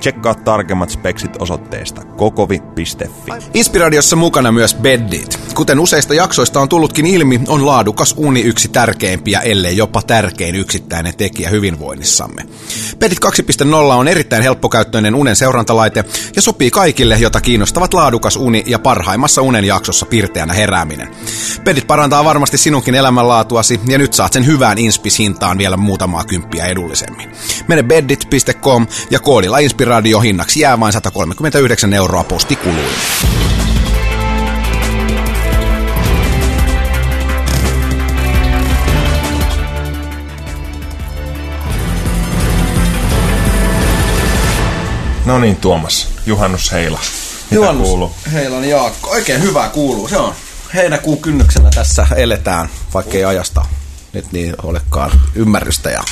Tsekkaa tarkemmat speksit osoitteesta kokovi.fi. Inspiradiossa mukana myös Beddit. Kuten useista jaksoista on tullutkin ilmi, on laadukas uni yksi tärkeimpiä, ellei jopa tärkein yksittäinen tekijä hyvinvoinnissamme. Beddit 2.0 on erittäin helppokäyttöinen unen seurantalaite ja sopii kaikille, jota kiinnostavat laadukas uni ja parhaimmassa unen jaksossa pirteänä herääminen. Beddit parantaa varmasti sinunkin elämänlaatuasi ja nyt saat sen hyvään Inspis-hintaan vielä muutamaa kymppiä edullisemmin. Mene beddit.com ja koodilla Inspiradio Radio hinnaksi jää vain 139 euroa postikuluille. No niin, Tuomas. Juhannus Heila. Mitä Juhannus kuuluu? Heilan Jaakko. Oikein hyvää kuuluu. Se on heinäkuun kynnyksellä tässä eletään, vaikkei ajasta nyt niin olekaan ymmärrystä. Ja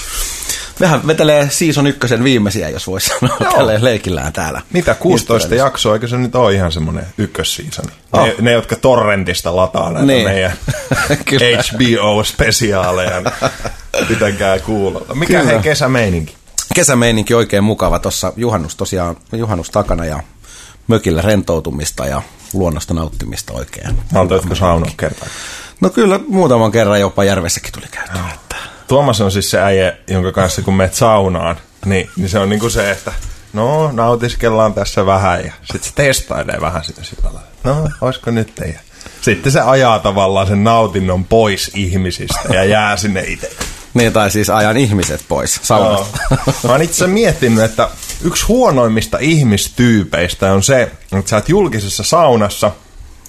vähän vetelee season ykkösen viimeisiä, jos voisi sanoa tälleen leikillään täällä. Mitä, 16 Inspiradiossa. jaksoa, eikö se nyt ole ihan semmoinen ykkössiisoni? Oh. Ne, ne, jotka torrentista lataa näitä Niin. meidän. HBO-spesiaaleja, niin pitäkää kuulolla. Mikä Kyllä. hei kesämeininki? kesämeininki oikein mukava. Tuossa juhannus tosiaan, juhannus takana ja mökillä rentoutumista ja luonnosta nauttimista oikein. Maltoitko saunoa kertaa? No kyllä muutaman kerran jopa järvessäkin tuli käytyä. Että. Tuomas on siis se äijä, jonka kanssa kun menet saunaan, niin, niin se on niinku se, että no nautiskellaan tässä vähän ja sitten se testailee vähän sitä sillä lailla. No, olisiko nyt ja Sitten se ajaa tavallaan sen nautinnon pois ihmisistä ja jää sinne itse. Niin, tai siis ajan ihmiset pois saunasta. Joo. Mä oon itse miettinyt, että yksi huonoimmista ihmistyypeistä on se, että sä oot julkisessa saunassa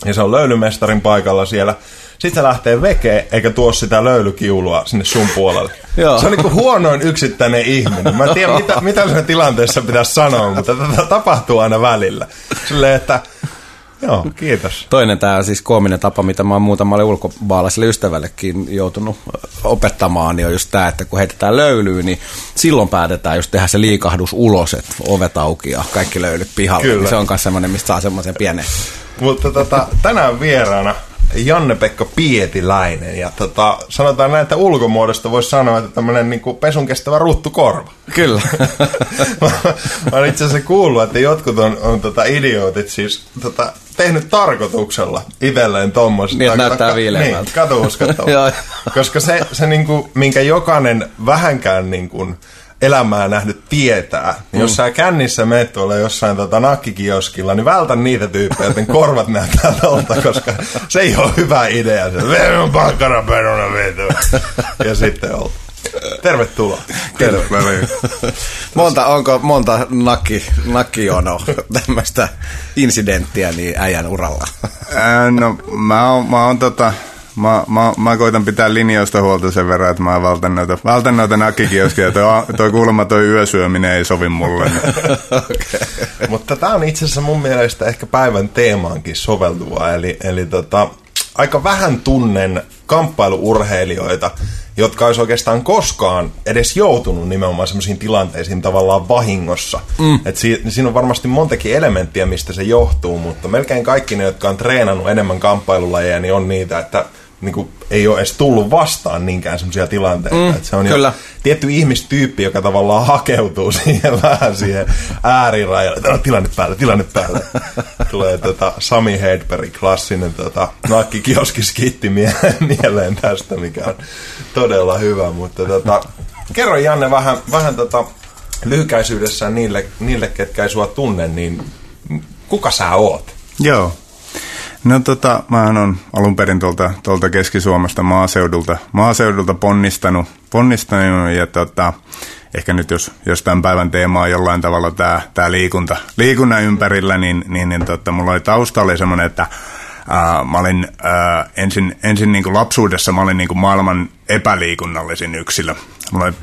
ja se on löylymestarin paikalla siellä. Sitten se lähtee vekeen eikä tuo sitä löylykiulua sinne sun puolelle. Joo. Se on niinku huonoin yksittäinen ihminen. Mä en tiedä, mitä, mitä siinä tilanteessa pitäisi sanoa, mutta tätä tapahtuu aina välillä. Silleen, että joo, kiitos. Toinen tämä siis koominen tapa, mitä mä oon muutamalle ulkomaalaiselle ystävällekin joutunut opettamaan, niin on just tämä, että kun heitetään löylyyn, niin silloin päätetään just tehdä se liikahdus ulos, että ovet auki ja kaikki löylyt pihalle. Kyllä. Niin se on myös semmoinen, mistä saa semmoisen pienen Mutta tota, tänään vieraana Janne-Pekka Pietiläinen. Ja tota, sanotaan näin, että ulkomuodosta voisi sanoa, että tämmöinen niin pesun kestävä ruttukorva. Kyllä. mä mä itse asiassa kuullut, että jotkut on, on tota idiootit siis tota, tehnyt tarkoituksella itselleen tommoista. Niin, näyttää viileämmältä. Niin. Koska se, se niinku, minkä jokainen vähänkään niinku, elämää nähnyt tietää, niin jos sä kännissä meet tuolla jossain tota, nakkikioskilla, niin vältä niitä tyyppejä, joten korvat näyttää tolta, koska se ei ole hyvä idea. Se on pakkana peruna vitu. Ja sitten olta. Tervetuloa. monta, onko monta nakki, nakkijono tämmöistä incidenttiä niin äijän uralla? No mä oon, mä oon tota, Mä, mä, mä koitan pitää linjoista huolta sen verran, että mä vältän noita, vältän noita nakkikioskia. Toi, toi kuulemma toi yösyöminen ei sovi mulle. Niin. Mutta tämä on itse asiassa mun mielestä ehkä päivän teemaankin soveltuva. Eli, eli tota, aika vähän tunnen kamppailuurheilijoita, jotka olisi oikeastaan koskaan edes joutunut nimenomaan semmoisiin tilanteisiin tavallaan vahingossa. Mm. Et si- siinä on varmasti montakin elementtiä, mistä se johtuu, mutta melkein kaikki ne, jotka on treenannut enemmän kamppailulajeja, niin on niitä, että niin kuin, ei ole edes tullut vastaan niinkään semmoisia tilanteita. Mm, että se on kyllä. Jo tietty ihmistyyppi, joka tavallaan hakeutuu siihen vähän siihen äärirajalle. No, tilanne päällä, tilanne päällä. Tulee tota Sami Hedbergin klassinen tota, nakkikioskiskitti mie- mieleen tästä, mikä on todella hyvä. Mutta tota, kerro Janne vähän, vähän tota, lyhykäisyydessään niille, niille, ketkä ei sua tunne, niin kuka sä oot? Joo. No tota, mähän on alun perin tuolta, tuolta Keski-Suomesta maaseudulta, maaseudulta ponnistanut, ponnistanut ja tota, ehkä nyt jos, jos tämän päivän teema on jollain tavalla tämä, tämä liikunta, liikunnan ympärillä, niin, niin, niin tota, mulla oli tausta oli semmoinen, että ää, mä olin ää, ensin, ensin niin kuin lapsuudessa mä olin niin kuin maailman epäliikunnallisin yksilö. Mulla oli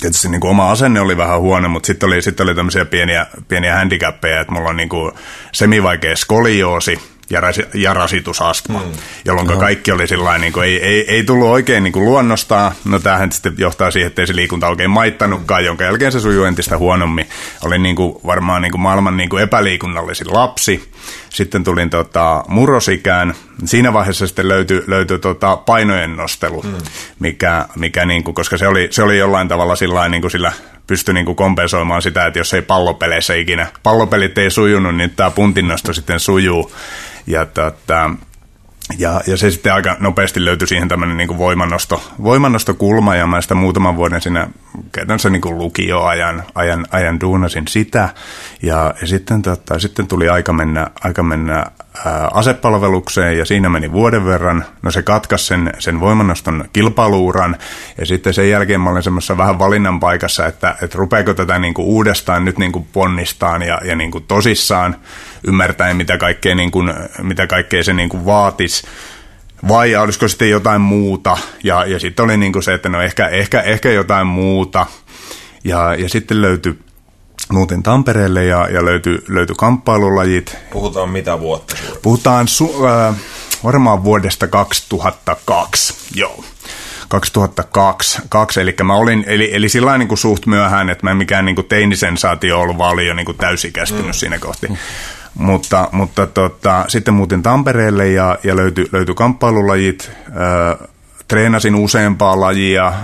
tietysti niin kuin oma asenne oli vähän huono, mutta sitten oli, sit oli tämmöisiä pieniä, pieniä handicappeja, että mulla on niin kuin semivaikea skolioosi ja, ras, ja rasitusastma, mm. jolloin no. kaikki oli sillä niin kuin, ei, ei, ei tullut oikein niin kuin luonnostaan. No tämähän sitten johtaa siihen, että ei se liikunta oikein maittanutkaan, jonka jälkeen se sujuu entistä huonommin. Olin niin kuin, varmaan niin kuin maailman niin kuin epäliikunnallisin lapsi. Sitten tulin tota, murrosikään. Siinä vaiheessa sitten löytyi, löytyi tota, painojen nostelu, mm. mikä, mikä niin kuin, koska se oli, se oli jollain tavalla sillä, niin kuin sillä pystyi niin kuin kompensoimaan sitä, että jos ei pallopeleissä ikinä, pallopelit ei sujunut, niin tämä puntinnosto sitten sujuu. Ja, tota, ja, ja se sitten aika nopeasti löytyi siihen tämmöinen niin voimannosto, voimannostokulma, ja mä sitä muutaman vuoden siinä käytännössä niin kuin lukioajan ajan, ajan duunasin sitä. Ja, ja sitten, tota, sitten tuli aika mennä, aika mennä ää, asepalvelukseen, ja siinä meni vuoden verran. No se katkaisi sen, sen voimannoston kilpailuuran, ja sitten sen jälkeen mä olin semmoisessa vähän valinnan paikassa, että, että rupeako tätä niin kuin uudestaan nyt niin kuin ponnistaan ja, ja niin kuin tosissaan ymmärtäen, mitä kaikkea, niin kuin, mitä kaikkea se niin kuin vaatisi vai olisiko sitten jotain muuta. Ja, ja sitten oli niin kuin se, että no ehkä, ehkä, ehkä jotain muuta. Ja, ja sitten löytyi, muutin Tampereelle ja, ja löytyi, löytyi kamppailulajit. Puhutaan mitä vuotta? Puhutaan su, äh, varmaan vuodesta 2002, joo. 2002, kaksi, eli mä olin, eli, eli sillä niin kuin suht myöhään, että mä en mikään niin kuin teinisensaatio ollut, vaan olin jo niin kuin täysikästynyt mm. siinä kohti. Mutta, mutta tota, sitten muutin Tampereelle ja, ja löytyi, löytyi kamppailulajit. Ö, treenasin useampaa lajia, äh,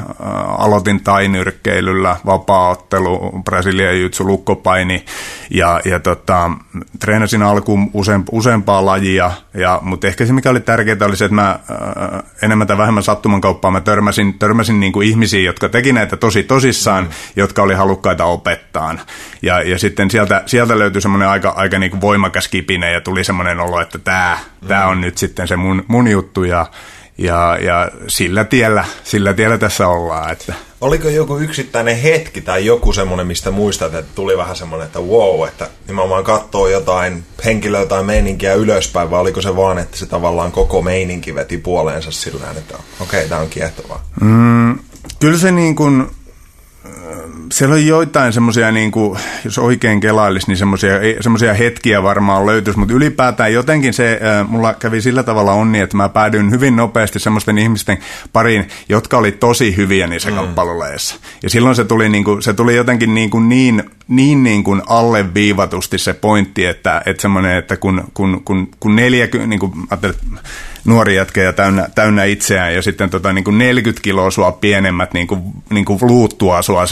aloitin tainyrkkeilyllä, vapaaottelu, Brasilian jutsu, lukkopaini ja, ja tota, treenasin alkuun useampaa lajia, ja, mutta ehkä se mikä oli tärkeää oli se, että mä äh, enemmän tai vähemmän sattuman kauppaa mä törmäsin, törmäsin niin kuin ihmisiä, jotka teki näitä tosi tosissaan, mm. jotka oli halukkaita opettaan. Ja, ja sitten sieltä, sieltä löytyi semmoinen aika, aika niin kuin voimakas kipine ja tuli semmoinen olo, että tämä, mm. tämä on nyt sitten se mun, mun juttu ja ja, ja sillä, tiellä, sillä tiellä tässä ollaan. Että. Oliko joku yksittäinen hetki tai joku semmoinen, mistä muistat, että tuli vähän semmoinen, että wow, että nimenomaan katsoo jotain henkilöä tai meininkiä ylöspäin, vai oliko se vaan, että se tavallaan koko meininki veti puoleensa sillä että okei, okay, tämä on kiehtovaa? Mm, kyllä se niin kuin, siellä on joitain semmoisia, niin kuin, jos oikein kelailisi, niin semmoisia hetkiä varmaan löytyisi, mutta ylipäätään jotenkin se, mulla kävi sillä tavalla onni, että mä päädyin hyvin nopeasti semmoisten ihmisten pariin, jotka oli tosi hyviä niissä mm. kappaleissa. Ja silloin se tuli, niin kuin, se tuli jotenkin niin, kuin niin, niin, niin kuin alleviivatusti se pointti, että, että semmoinen, että kun, kun, kun, kun neljä, niin kuin, nuori jätkä ja täynnä, täynnä itseään ja sitten tota, niin kuin 40 kiloa sua pienemmät niin kuin, niin kuin luuttua, sua,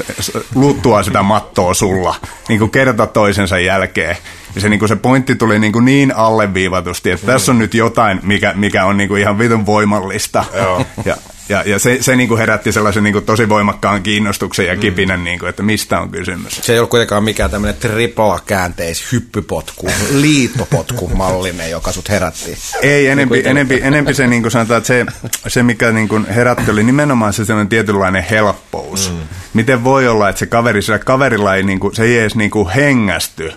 luuttua sitä mattoa sulla niin kuin kerta toisensa jälkeen. Ja se, niin kuin se pointti tuli niin, kuin niin alleviivatusti, että tässä on nyt jotain, mikä, mikä on niin kuin ihan vitun voimallista. Joo. Ja ja, ja se, se niin kuin herätti sellaisen niin kuin tosi voimakkaan kiinnostuksen ja mm. kipinän, mm. niin kuin, että mistä on kysymys. Se ei ollut kuitenkaan mikään tämmöinen tripla käänteis hyppypotku, liittopotku mallinen, joka sut herätti. Ei, enempi, enempi, enempi se niin kuin sanotaan, että se, se mikä niin kuin herätti oli nimenomaan se sellainen tietynlainen helppous. Mm. Miten voi olla, että se kaveri, sillä kaverilla ei, niin kuin, se ei edes niin kuin hengästy,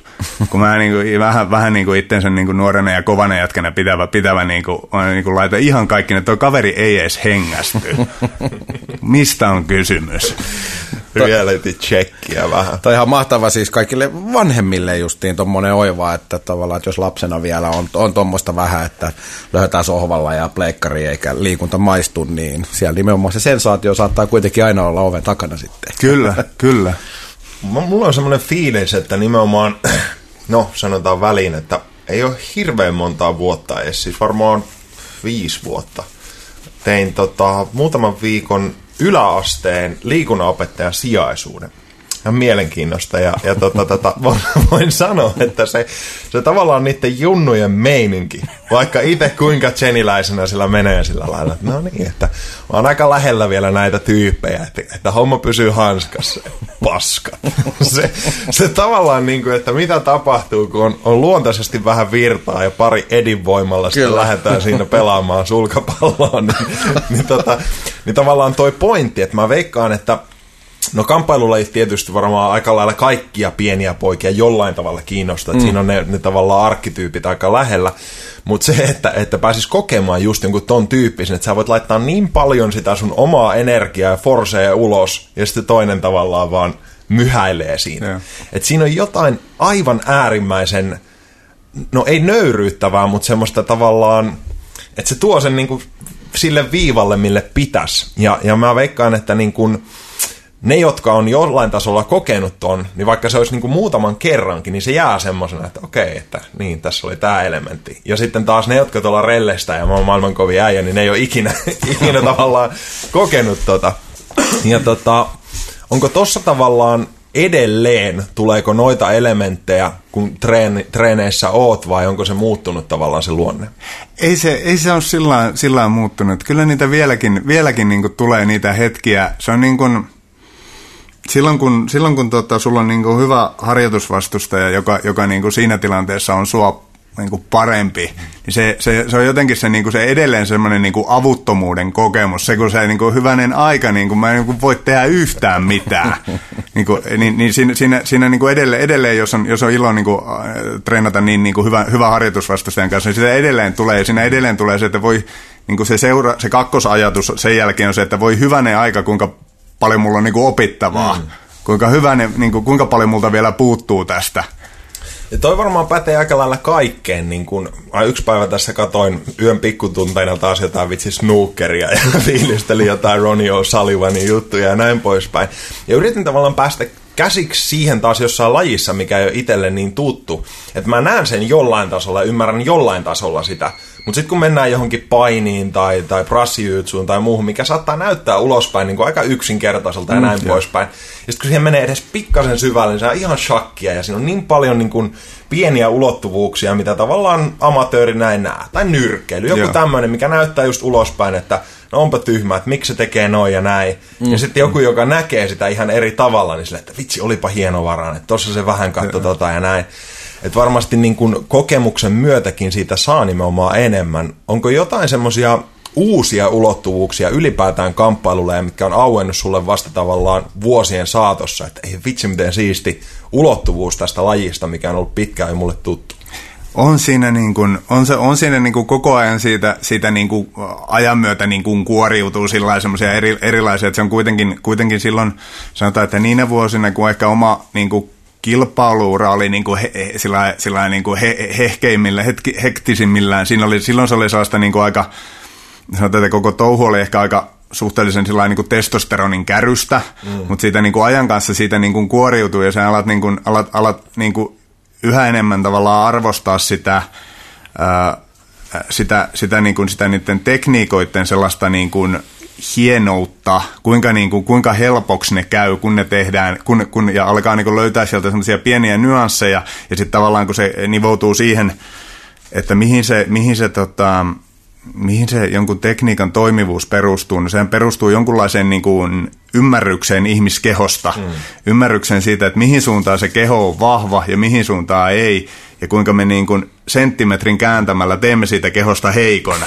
kun mä niin kuin, vähän, vähän niin kuin itsensä niin kuin nuorena ja kovana jätkänä pitävä, pitävä niin kuin, niin kuin laita ihan kaikki, että tuo kaveri ei edes hengästy. Mistä on kysymys? Reality checkia vähän. Toi ihan mahtava siis kaikille vanhemmille justiin tuommoinen oiva, että tavallaan, että jos lapsena vielä on, on tuommoista vähän, että löydetään sohvalla ja pleikkari eikä liikunta maistu, niin siellä nimenomaan se sensaatio saattaa kuitenkin aina olla oven takana sitten. Kyllä, kyllä. Mulla on semmoinen fiilis, että nimenomaan, no sanotaan väliin, että ei ole hirveän montaa vuotta edes, siis varmaan viisi vuotta – tein tota, muutaman viikon yläasteen liikunnanopettajan sijaisuuden. Ihan mielenkiinnosta. Ja, ja tota, tota, voin sanoa, että se, se tavallaan niiden junnujen meininki, vaikka itse kuinka tseniläisenä sillä menee sillä lailla, että no niin, että mä oon aika lähellä vielä näitä tyyppejä, että, että homma pysyy hanskassa, paska. Se, se tavallaan niin kuin, että mitä tapahtuu, kun on, on luontaisesti vähän virtaa ja pari edinvoimalla sitten lähdetään siinä pelaamaan sulkapalloa, niin, niin, tota, niin tavallaan toi pointti, että mä veikkaan, että No kamppailulajit tietysti varmaan aika lailla kaikkia pieniä poikia jollain tavalla kiinnostaa, mm. siinä on ne, ne tavallaan arkkityypit aika lähellä, mutta se, että, että pääsis kokemaan just jonkun ton tyyppisen, että sä voit laittaa niin paljon sitä sun omaa energiaa ja forsea ulos, ja sitten toinen tavallaan vaan myhäilee siinä. Yeah. Et siinä on jotain aivan äärimmäisen no ei nöyryyttävää, mutta semmoista tavallaan, että se tuo sen niin kuin sille viivalle, mille pitäisi. Ja, ja mä veikkaan, että niin kuin, ne, jotka on jollain tasolla kokenut ton, niin vaikka se olisi niin kuin muutaman kerrankin, niin se jää semmoisena, että okei, että niin, tässä oli tämä elementti. Ja sitten taas ne, jotka tuolla rellestä ja mä oon maailman kovin äijä, niin ne ei ole ikinä, ikinä tavallaan kokenut tota. Ja tota, onko tossa tavallaan edelleen, tuleeko noita elementtejä, kun treeni, treeneissä oot, vai onko se muuttunut tavallaan se luonne? Ei se, ei se ole sillä, sillä muuttunut. Kyllä niitä vieläkin, vieläkin niin tulee niitä hetkiä. Se on niin kuin, silloin kun, silloin kun tota, sulla on niin kuin hyvä harjoitusvastustaja, joka, joka niin kuin siinä tilanteessa on sua niin kuin parempi, niin se, se, se on jotenkin se, niin kuin se edelleen semmoinen niin kuin avuttomuuden kokemus. Se, kun se niin kuin hyvänen aika, niin kuin mä en niin kuin voi tehdä yhtään mitään. niin, kuin, niin, niin siinä, siinä, siinä niin kuin edelleen, edelleen, jos on, jos on ilo niin kuin, äh, treenata niin, niin kuin hyvä, hyvä harjoitusvastustajan kanssa, niin sitä edelleen tulee. Siinä edelleen tulee se, että voi, niin kuin se, seura, se kakkosajatus sen jälkeen on se, että voi hyvänen aika, kuinka paljon mulla on niin kuin opittavaa. Mm. Kuinka, hyvänen, niin kuin, kuinka paljon multa vielä puuttuu tästä. Ja toi varmaan pätee aika lailla kaikkeen. Niin kun, yksi päivä tässä katoin yön pikkutunteina taas jotain vitsi snookeria ja fiilistelin jotain Ronnie O'Sullivanin juttuja ja näin poispäin. Ja yritin tavallaan päästä käsiksi siihen taas jossain lajissa, mikä ei ole itselle niin tuttu. Että mä näen sen jollain tasolla ja ymmärrän jollain tasolla sitä. Mutta sitten kun mennään johonkin painiin tai, tai prassijyytsuun tai muuhun, mikä saattaa näyttää ulospäin niin kuin aika yksinkertaiselta ja mm, näin poispäin. Ja sitten kun siihen menee edes pikkasen syvälle, niin se on ihan shakkia ja siinä on niin paljon niin kuin pieniä ulottuvuuksia, mitä tavallaan amatööri näin näe. Tai nyrkkeily, joku tämmöinen, mikä näyttää just ulospäin, että no onpa tyhmä, että miksi se tekee noin ja näin. Mm. Ja sitten joku, joka näkee sitä ihan eri tavalla, niin sille, että vitsi, olipa hienovaraan, että tossa se vähän katto tota ja näin. Että varmasti niin kun kokemuksen myötäkin siitä saa nimenomaan enemmän. Onko jotain semmoisia uusia ulottuvuuksia ylipäätään kamppailulle, mitkä on auennut sulle vasta tavallaan vuosien saatossa, että ei vitsi miten siisti ulottuvuus tästä lajista, mikä on ollut pitkään jo mulle tuttu. On siinä, niin kuin, on se, on siinä niin kuin koko ajan siitä, siitä niin kuin ajan myötä niin kuin kuoriutuu eri, erilaisia, että se on kuitenkin, kuitenkin silloin, sanotaan, että niinä vuosina, kun ehkä oma niin kuin kilpailuura oli niin kuin he, sillä, sillä niin kuin he, hehkeimmillä, hetki, hektisimmillään. Siinä oli, silloin se oli sellaista niin kuin aika, sanotaan, että koko touhu oli ehkä aika suhteellisen sillä niin kuin testosteronin kärystä, mm. mutta siitä niin kuin ajan kanssa siitä niin kuin kuoriutuu ja sä alat, niin kuin, alat, alat niin kuin yhä enemmän tavallaan arvostaa sitä, ää, sitä, sitä, niin kuin, sitä niiden tekniikoiden sellaista niin kuin hienoutta, kuinka, niin kuin, kuinka helpoksi ne käy, kun ne tehdään, kun, kun, ja alkaa niin kuin löytää sieltä semmoisia pieniä nyansseja, ja sitten tavallaan kun se nivoutuu siihen, että mihin se, mihin se, tota, mihin se jonkun tekniikan toimivuus perustuu, niin sehän perustuu jonkunlaiseen niin kuin ymmärrykseen ihmiskehosta, mm. ymmärrykseen siitä, että mihin suuntaan se keho on vahva ja mihin suuntaan ei, ja kuinka me niin kuin senttimetrin kääntämällä teemme siitä kehosta heikon.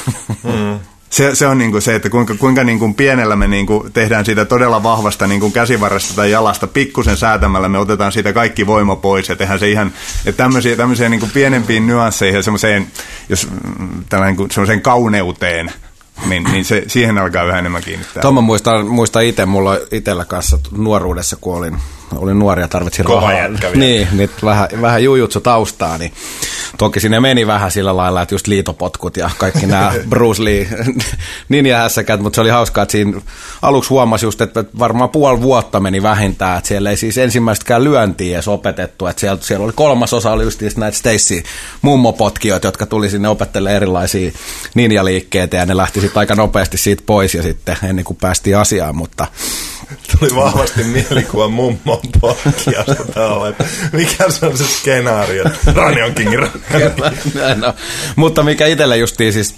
Mm se, se on niin kuin se, että kuinka, kuinka niin kuin pienellä me niin kuin tehdään siitä todella vahvasta niin kuin käsivarresta tai jalasta pikkusen säätämällä, me otetaan siitä kaikki voima pois ja tehdään se ihan, että tämmöisiä, tämmöisiä niin kuin pienempiin nyansseihin ja semmoiseen, jos mm, tällainen kuin semmoiseen kauneuteen, niin, niin se, siihen alkaa yhä enemmän kiinnittää. Tuon mä muistan, muistan itse, mulla itsellä kanssa nuoruudessa, kun olin, olin nuori ja tarvitsin Kova rahaa. Niin, nyt vähän, vähän jujutsu taustaa, niin Toki sinne meni vähän sillä lailla, että just liitopotkut ja kaikki nämä Bruce Lee ninjahässäkät, mutta se oli hauskaa, että siinä aluksi huomasi just, että varmaan puoli vuotta meni vähintään, että siellä ei siis ensimmäistäkään lyöntiä edes opetettu, että siellä, siellä oli kolmas osa oli just näitä Stacy mummopotkijoita, jotka tuli sinne opettelemaan erilaisia ninjaliikkeitä ja ne lähti sitten aika nopeasti siitä pois ja sitten ennen kuin päästiin asiaan, mutta Tuli vahvasti mielikuva mummon potkijasta täällä, mikä se on se skenaario, Rani on kingi, no, Mutta mikä itselle justiin siis,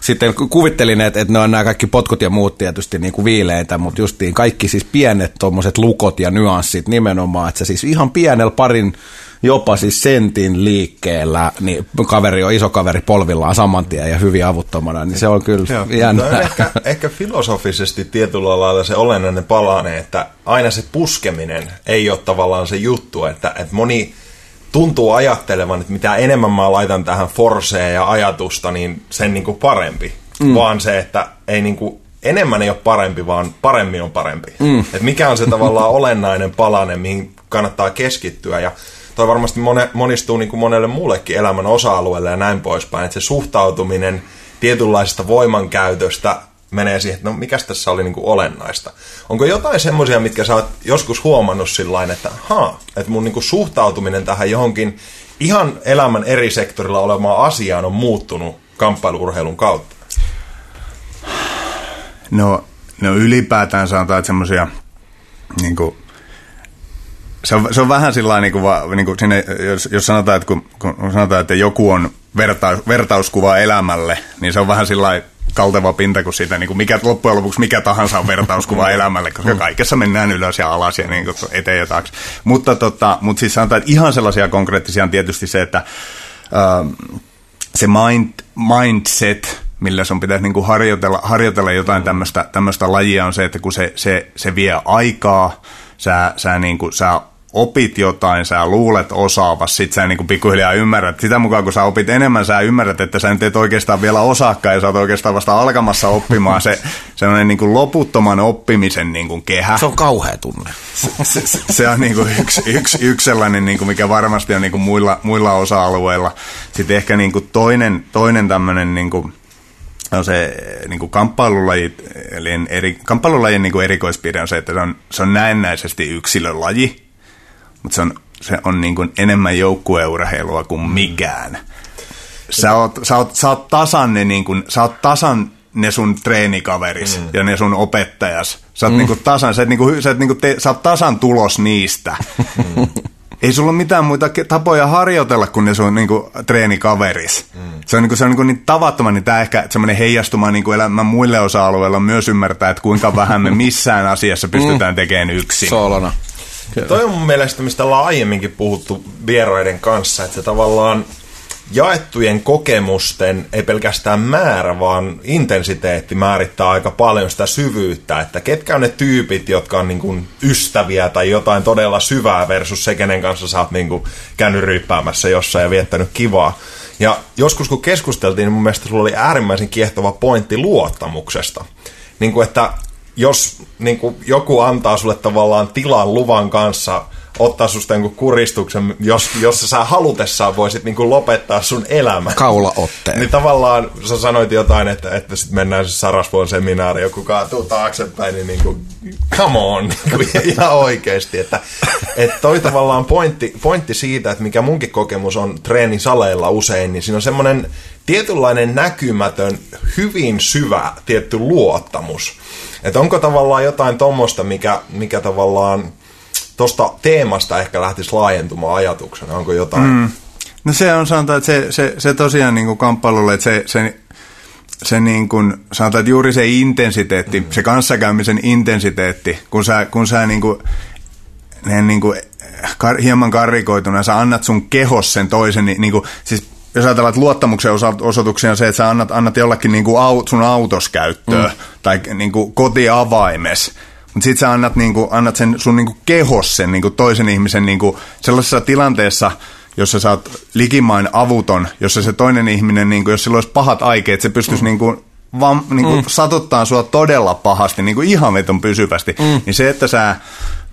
sitten kuvittelin, että, että ne on nämä kaikki potkut ja muut tietysti niin kuin viileitä, mutta justiin kaikki siis pienet tuommoiset lukot ja nyanssit nimenomaan, että se siis ihan pienellä parin jopa siis sentin liikkeellä, niin kaveri on iso kaveri polvillaan saman tien ja hyvin avuttomana, niin se on kyllä Joo, jännä. No ehkä, ehkä filosofisesti tietyllä lailla se olennainen palane, että aina se puskeminen ei ole tavallaan se juttu, että, että moni tuntuu ajattelevan, että mitä enemmän mä laitan tähän forseen ja ajatusta, niin sen niin kuin parempi. Mm. Vaan se, että ei niin kuin, enemmän ei ole parempi, vaan paremmin on parempi. Mm. Et mikä on se tavallaan olennainen palane, mihin kannattaa keskittyä. Ja toi varmasti mone, monistuu niin kuin monelle muullekin elämän osa-alueelle ja näin poispäin, että se suhtautuminen tietynlaisesta voimankäytöstä menee siihen, että no mikä tässä oli niin kuin olennaista. Onko jotain semmoisia, mitkä sä oot joskus huomannut sillä että ha, että mun niin kuin suhtautuminen tähän johonkin ihan elämän eri sektorilla olevaan asiaan on muuttunut kamppailuurheilun kautta? No, no ylipäätään sanotaan, että semmoisia niin kuin, se on, se on vähän sillä niin kuin, niin kuin sinne, jos, jos sanotaan, että kun, kun sanotaan, että joku on verta, vertauskuva elämälle, niin se on vähän sillä kalteva pinta kuin siitä, niin kuin mikä, loppujen lopuksi mikä tahansa on vertauskuva elämälle, koska kaikessa mennään ylös ja alas ja niin kuin eteen ja taakse. Mutta, tota, mutta siis sanotaan, että ihan sellaisia konkreettisia on tietysti se, että äh, se mind, mindset, millä sun pitäisi niin kuin harjoitella, harjoitella jotain tämmöistä lajia on se, että kun se, se, se vie aikaa, sä, sä, niin kuin, sä opit jotain, sä luulet osaavas, sit sä niinku pikkuhiljaa ymmärrät. Sitä mukaan kun sä opit enemmän, sä ymmärrät, että sä nyt et oikeastaan vielä osaakaan ja sä oot oikeastaan vasta alkamassa oppimaan se sellainen niinku loputtoman oppimisen niinku kehä. Se on kauhea tunne. Se, se, se on niinku yksi, yksi, yksi sellainen, niinku, mikä varmasti on niinku muilla, muilla osa-alueilla. Sitten ehkä niinku toinen, toinen tämmöinen niinku, on se niin kuin kamppailulajit, eli eri, kamppailulajin niin kuin erikoispiirre on se, että se on, se on näennäisesti yksilölaji mutta se on, se on niin kuin enemmän joukkueurheilua kuin mikään. Sä oot, sä oot, sä oot tasan ne, niin kuin, sä oot tasan ne sun treenikaveris mm. ja ne sun opettajas. Sä oot, mm. niinku tasan, sä, et niinku, sä, et niinku te, sä oot tasan tulos niistä. Mm. Ei sulla ole mitään muita tapoja harjoitella kuin ne sun niinku, treenikaveris. Mm. Se on, niinku, se on niinku, niin tavattoman, niin tämä ehkä semmoinen heijastuma niinku, elämän muille osa-alueilla myös ymmärtää, että kuinka vähän me missään asiassa pystytään mm. tekemään yksin. Soolona. Kyllä. Toi on mun mielestä, mistä ollaan aiemminkin puhuttu vieraiden kanssa, että se tavallaan jaettujen kokemusten, ei pelkästään määrä, vaan intensiteetti määrittää aika paljon sitä syvyyttä, että ketkä on ne tyypit, jotka on niin kuin ystäviä tai jotain todella syvää versus se, kenen kanssa sä oot niin kuin käynyt ryyppäämässä jossain ja viettänyt kivaa. Ja joskus kun keskusteltiin, niin mun mielestä sulla oli äärimmäisen kiehtova pointti luottamuksesta. Niin kuin, että jos niin kuin, joku antaa sulle tavallaan tilan luvan kanssa ottaa susta niin kuristuksen, jos, jos sä halutessaan voisit niin kuin lopettaa sun elämän. Kaulaotteen. Niin tavallaan sä sanoit jotain, että, että sitten mennään se Sarasvuon seminaari, joku kaatuu taaksepäin, niin, niin kuin, come on, niin kuin, ihan oikeasti. Että, että toi tavallaan pointti, pointti siitä, että mikä munkin kokemus on treenisaleilla usein, niin siinä on semmoinen tietynlainen näkymätön, hyvin syvä tietty luottamus että onko tavallaan jotain tuommoista, mikä, mikä tavallaan tuosta teemasta ehkä lähtisi laajentumaan ajatuksena? Onko jotain? Mm. No se on sanotaan, että se, se, se tosiaan niin kuin kamppailulle, että se, se, se niin kuin, sanotaan, että juuri se intensiteetti, mm. se kanssakäymisen intensiteetti, kun sä, kun sä niin kuin, ne niin kuin, kar, hieman karrikoituna, sä annat sun kehos sen toisen, niin, niin kuin, siis jos ajatellaan, että luottamuksen osoituksia on se, että sä annat, annat jollekin niin kuin aut, sun autos käyttöön mm. tai niin kuin kotiavaimes, mutta sitten sä annat, niin kuin, annat sen sun niin kuin kehos sen niin kuin toisen ihmisen niin kuin sellaisessa tilanteessa, jossa sä oot likimain avuton, jossa se toinen ihminen, niin kuin, jos sillä olisi pahat aikeet, se pystyisi mm. niin kuin, vaan niin kuin mm. satuttaa sua todella pahasti, niin kuin ihan veton pysyvästi, mm. niin se, että sä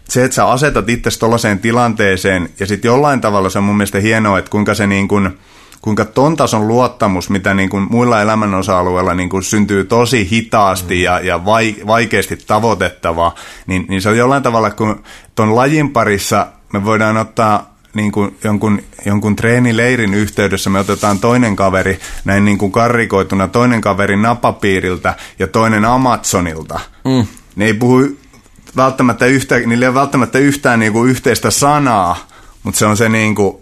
se, että sä asetat itse tuollaiseen tilanteeseen, ja sitten jollain tavalla se on mun mielestä hienoa, että kuinka se niin kuin, kuinka ton tason luottamus, mitä niin kuin muilla elämän osa-alueilla niin kuin syntyy tosi hitaasti mm. ja, ja vaikeasti tavoitettava, niin, niin se on jollain tavalla, kun ton lajin parissa me voidaan ottaa niin kuin jonkun, jonkun treenileirin yhteydessä me otetaan toinen kaveri näin niin kuin karrikoituna, toinen kaveri napapiiriltä ja toinen Amazonilta. Mm. Ne ei puhu välttämättä yhtä, niillä ei ole välttämättä yhtään niin kuin yhteistä sanaa, mutta se on se niin kuin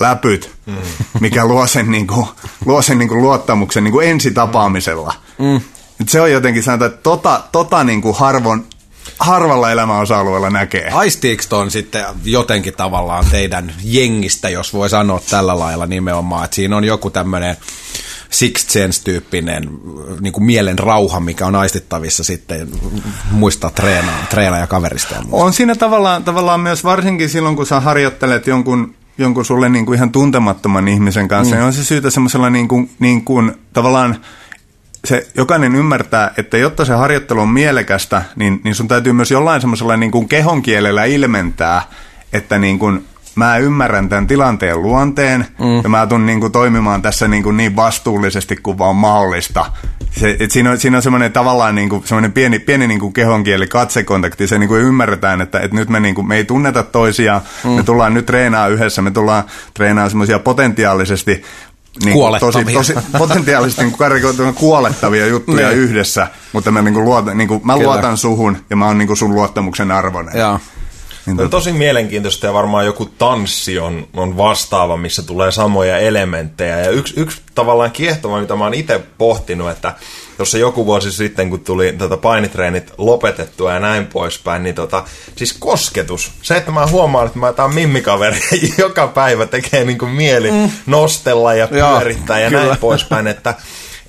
läpyt, mm. mikä luo sen, niin kuin, luo sen niin kuin luottamuksen niin kuin ensitapaamisella. Mm. se on jotenkin sanotaan, että tota, tota niin kuin harvon, harvalla elämäosa-alueella näkee. Aistiiko ton sitten jotenkin tavallaan teidän jengistä, jos voi sanoa tällä lailla nimenomaan, että siinä on joku tämmöinen Sixth Sense-tyyppinen niin kuin mielen rauha, mikä on aistittavissa sitten muistaa treenaa, treenaa ja kaverista. Ja on siinä tavallaan, tavallaan myös varsinkin silloin, kun sä harjoittelet jonkun jonkun sulle niin kuin ihan tuntemattoman ihmisen kanssa, mm. niin on se syytä semmoisella niin kuin, niin kuin, tavallaan se, jokainen ymmärtää, että jotta se harjoittelu on mielekästä, niin, niin sun täytyy myös jollain semmoisella niin kuin kehon kielellä ilmentää, että niin kuin, mä ymmärrän tämän tilanteen luonteen mm. ja mä tuun niin kuin toimimaan tässä niin, kuin niin vastuullisesti kuin vaan mahdollista. Se, et siinä on, siinä on semmoinen tavallaan niin kuin, semmoinen pieni, pieni niin kuin kehonkieli, katsekontakti, se niin kuin ymmärretään, että, että nyt me, niin kuin, me ei tunneta toisiaan, mm. me tullaan nyt treenaa yhdessä, me tullaan treenaa semmoisia potentiaalisesti niin kuin, tosi, tosi potentiaalisesti niin kuolettavia juttuja niin. yhdessä, mutta mä, niin kuin luotan, niin kuin, mä luotan suhun ja mä oon niin kuin sun luottamuksen arvoinen. Joo. Niin on tosi mielenkiintoista ja varmaan joku tanssi on, on vastaava, missä tulee samoja elementtejä. Ja yksi, yksi tavallaan kiehtova, mitä mä oon itse pohtinut, että tuossa joku vuosi sitten, kun tuli tota painitreenit lopetettua ja näin poispäin, niin tota, siis kosketus. Se, että mä huomaan, että mä tää mimmikaveri joka päivä tekee niin kuin mieli mm. nostella ja pyörittää Joo, ja kyllä. näin poispäin, että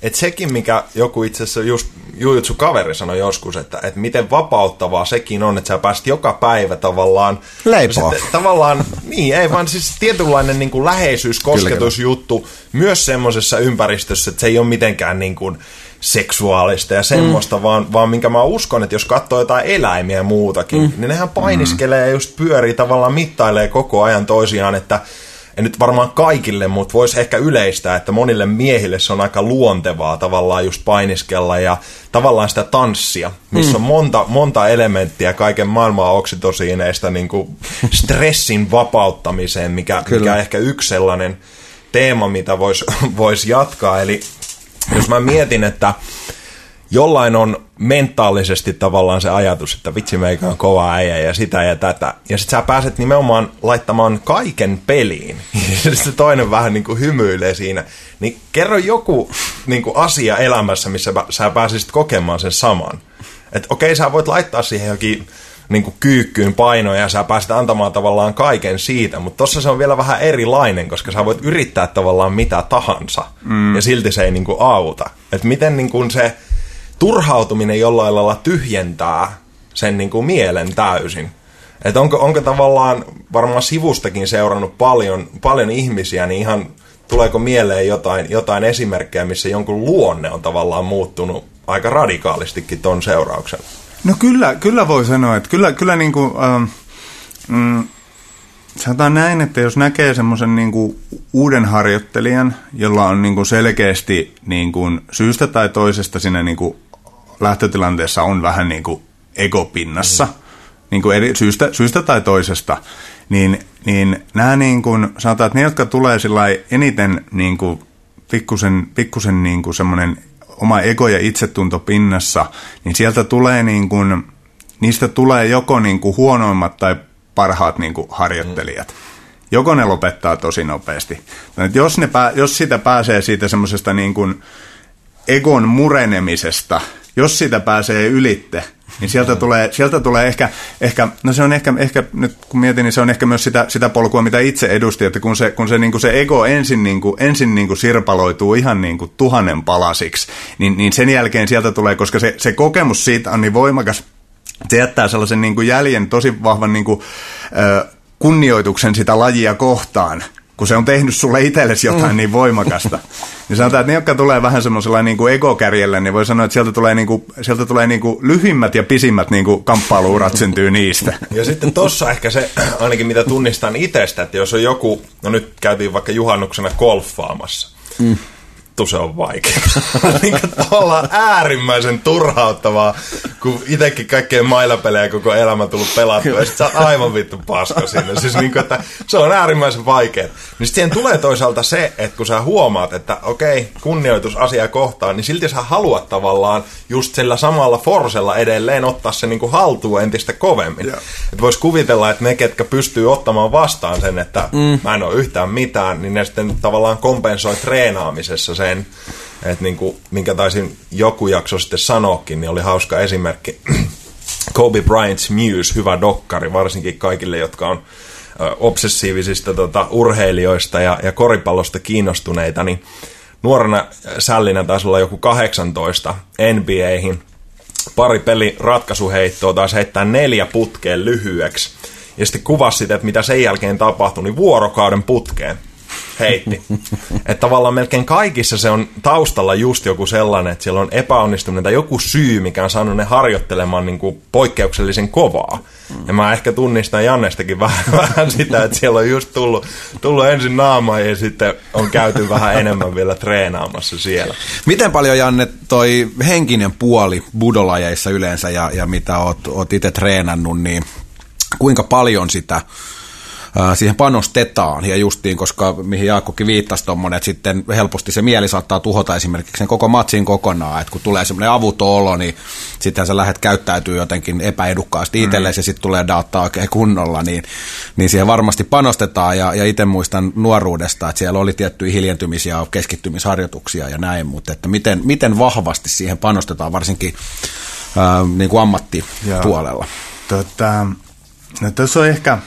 et sekin, mikä joku itse asiassa just Jujutsu kaveri sanoi joskus, että, että miten vapauttavaa sekin on, että sä pääst joka päivä tavallaan... Leipoa. Tavallaan, niin, ei vaan siis tietynlainen niin kuin läheisyys, kosketusjuttu myös semmoisessa ympäristössä, että se ei ole mitenkään niin kuin seksuaalista ja semmoista, mm. vaan, vaan minkä mä uskon, että jos katsoo jotain eläimiä ja muutakin, mm. niin nehän painiskelee mm. ja just pyörii tavallaan mittailee koko ajan toisiaan, että en nyt varmaan kaikille, mutta voisi ehkä yleistää, että monille miehille se on aika luontevaa tavallaan just painiskella ja tavallaan sitä tanssia, missä mm. on monta, monta elementtiä kaiken maailman oksitosiineista niin kuin stressin vapauttamiseen, mikä, mikä on ehkä yksi sellainen teema, mitä voisi vois jatkaa. Eli jos mä mietin, että jollain on mentaalisesti tavallaan se ajatus, että vitsi meikä on kova äijä ja sitä ja tätä. Ja sit sä pääset nimenomaan laittamaan kaiken peliin. Ja sitten toinen vähän niin kuin hymyilee siinä. Niin kerro joku niin kuin asia elämässä, missä sä pääsisit kokemaan sen saman. Että okei, sä voit laittaa siihen jokin niin kuin kyykkyyn painoja ja sä pääset antamaan tavallaan kaiken siitä, mutta tossa se on vielä vähän erilainen, koska sä voit yrittää tavallaan mitä tahansa mm. ja silti se ei niin kuin auta. Että miten niin kuin se turhautuminen jollain lailla tyhjentää sen niin kuin mielen täysin. Että onko, onko tavallaan varmaan sivustakin seurannut paljon, paljon ihmisiä, niin ihan tuleeko mieleen jotain, jotain esimerkkejä, missä jonkun luonne on tavallaan muuttunut aika radikaalistikin ton seurauksena? No kyllä, kyllä voi sanoa, että kyllä, kyllä niin kuin, ähm, mm, sanotaan näin, että jos näkee semmoisen niin uuden harjoittelijan, jolla on niin kuin selkeästi niin kuin syystä tai toisesta siinä niin kuin lähtötilanteessa on vähän niin kuin egopinnassa, mm. niin kuin eri, syystä, syystä tai toisesta, niin, niin nämä niin kuin, sanotaan, että ne, jotka tulee eniten niin kuin pikkusen, pikkusen niin kuin semmoinen oma ego ja itsetunto pinnassa, niin sieltä tulee niin kuin, niistä tulee joko niin kuin huonoimmat tai parhaat niin kuin harjoittelijat. Mm. Joko ne lopettaa tosi nopeasti. Jos, ne pää, jos sitä pääsee siitä semmoisesta niin kuin egon murenemisesta – jos sitä pääsee ylitte, niin sieltä tulee, sieltä tulee ehkä, ehkä, no se on ehkä, ehkä, nyt kun mietin, niin se on ehkä myös sitä, sitä polkua, mitä itse edusti, että kun se, kun se, niin kuin se ego ensin, niin kuin, ensin niin kuin sirpaloituu ihan niin kuin tuhannen palasiksi, niin, niin sen jälkeen sieltä tulee, koska se, se kokemus siitä on niin voimakas, se jättää sellaisen niin kuin jäljen, tosi vahvan niin kuin, ö, kunnioituksen sitä lajia kohtaan, kun se on tehnyt sulle itsellesi jotain mm. niin voimakasta. Niin sanotaan, että ne, jotka tulee vähän semmoisella niin kuin egokärjellä, niin voi sanoa, että sieltä tulee, niin kuin, sieltä tulee niin kuin lyhimmät ja pisimmät niin kuin kamppailuurat syntyy niistä. Ja sitten tossa ehkä se, ainakin mitä tunnistan itsestä, että jos on joku, no nyt käytiin vaikka juhannuksena golfaamassa, mm vittu se on vaikeaa. niin tavallaan äärimmäisen turhauttavaa, kun itsekin kaikkea mailapelejä koko elämä tullut pelattua, ja sit sä oot aivan vittu paska sinne. Siis niin kuin, että se on äärimmäisen vaikea. Niin sitten tulee toisaalta se, että kun sä huomaat, että okei, kunnioitus asiaa kohtaan, niin silti sä haluat tavallaan just sillä samalla forsella edelleen ottaa se niin kuin haltuun entistä kovemmin. Yeah. Että vois kuvitella, että ne, ketkä pystyy ottamaan vastaan sen, että mm. mä en ole yhtään mitään, niin ne sitten tavallaan kompensoi treenaamisessa sen, että niin kuin, minkä taisin joku jakso sitten sanoakin, niin oli hauska esimerkki. Kobe Bryant's Muse, hyvä dokkari, varsinkin kaikille, jotka on obsessiivisista tota, urheilijoista ja, ja koripallosta kiinnostuneita, niin nuorena sällinä taisi olla joku 18 NBAihin. Pari peli ratkaisuheittoa taas heittää neljä putkeen lyhyeksi. Ja sitten kuvasi sitä, että mitä sen jälkeen tapahtui, niin vuorokauden putkeen heitti. että tavallaan melkein kaikissa se on taustalla just joku sellainen, että siellä on epäonnistuminen tai joku syy, mikä on saanut ne harjoittelemaan niin kuin poikkeuksellisen kovaa. Ja mä ehkä tunnistan Jannestakin vähän, vähän sitä, että siellä on just tullut, tullut ensin naama ja sitten on käyty vähän enemmän vielä treenaamassa siellä. Miten paljon Janne toi henkinen puoli budolajeissa yleensä ja, ja mitä oot, oot itse treenannut, niin kuinka paljon sitä siihen panostetaan. Ja justiin, koska mihin Jaakkokin viittasi tuommoinen, että sitten helposti se mieli saattaa tuhota esimerkiksi sen koko matsin kokonaan, että kun tulee semmoinen avuto olo, niin sitten sä lähdet käyttäytyy jotenkin epäedukkaasti mm. itsellesi ja sitten tulee dataa oikein kunnolla, niin, niin siihen varmasti panostetaan ja, ja itse muistan nuoruudesta, että siellä oli tiettyjä hiljentymisiä ja keskittymisharjoituksia ja näin, mutta että miten, miten vahvasti siihen panostetaan varsinkin ää, niin kuin ammattipuolella? Tota, no tässä on ehkä,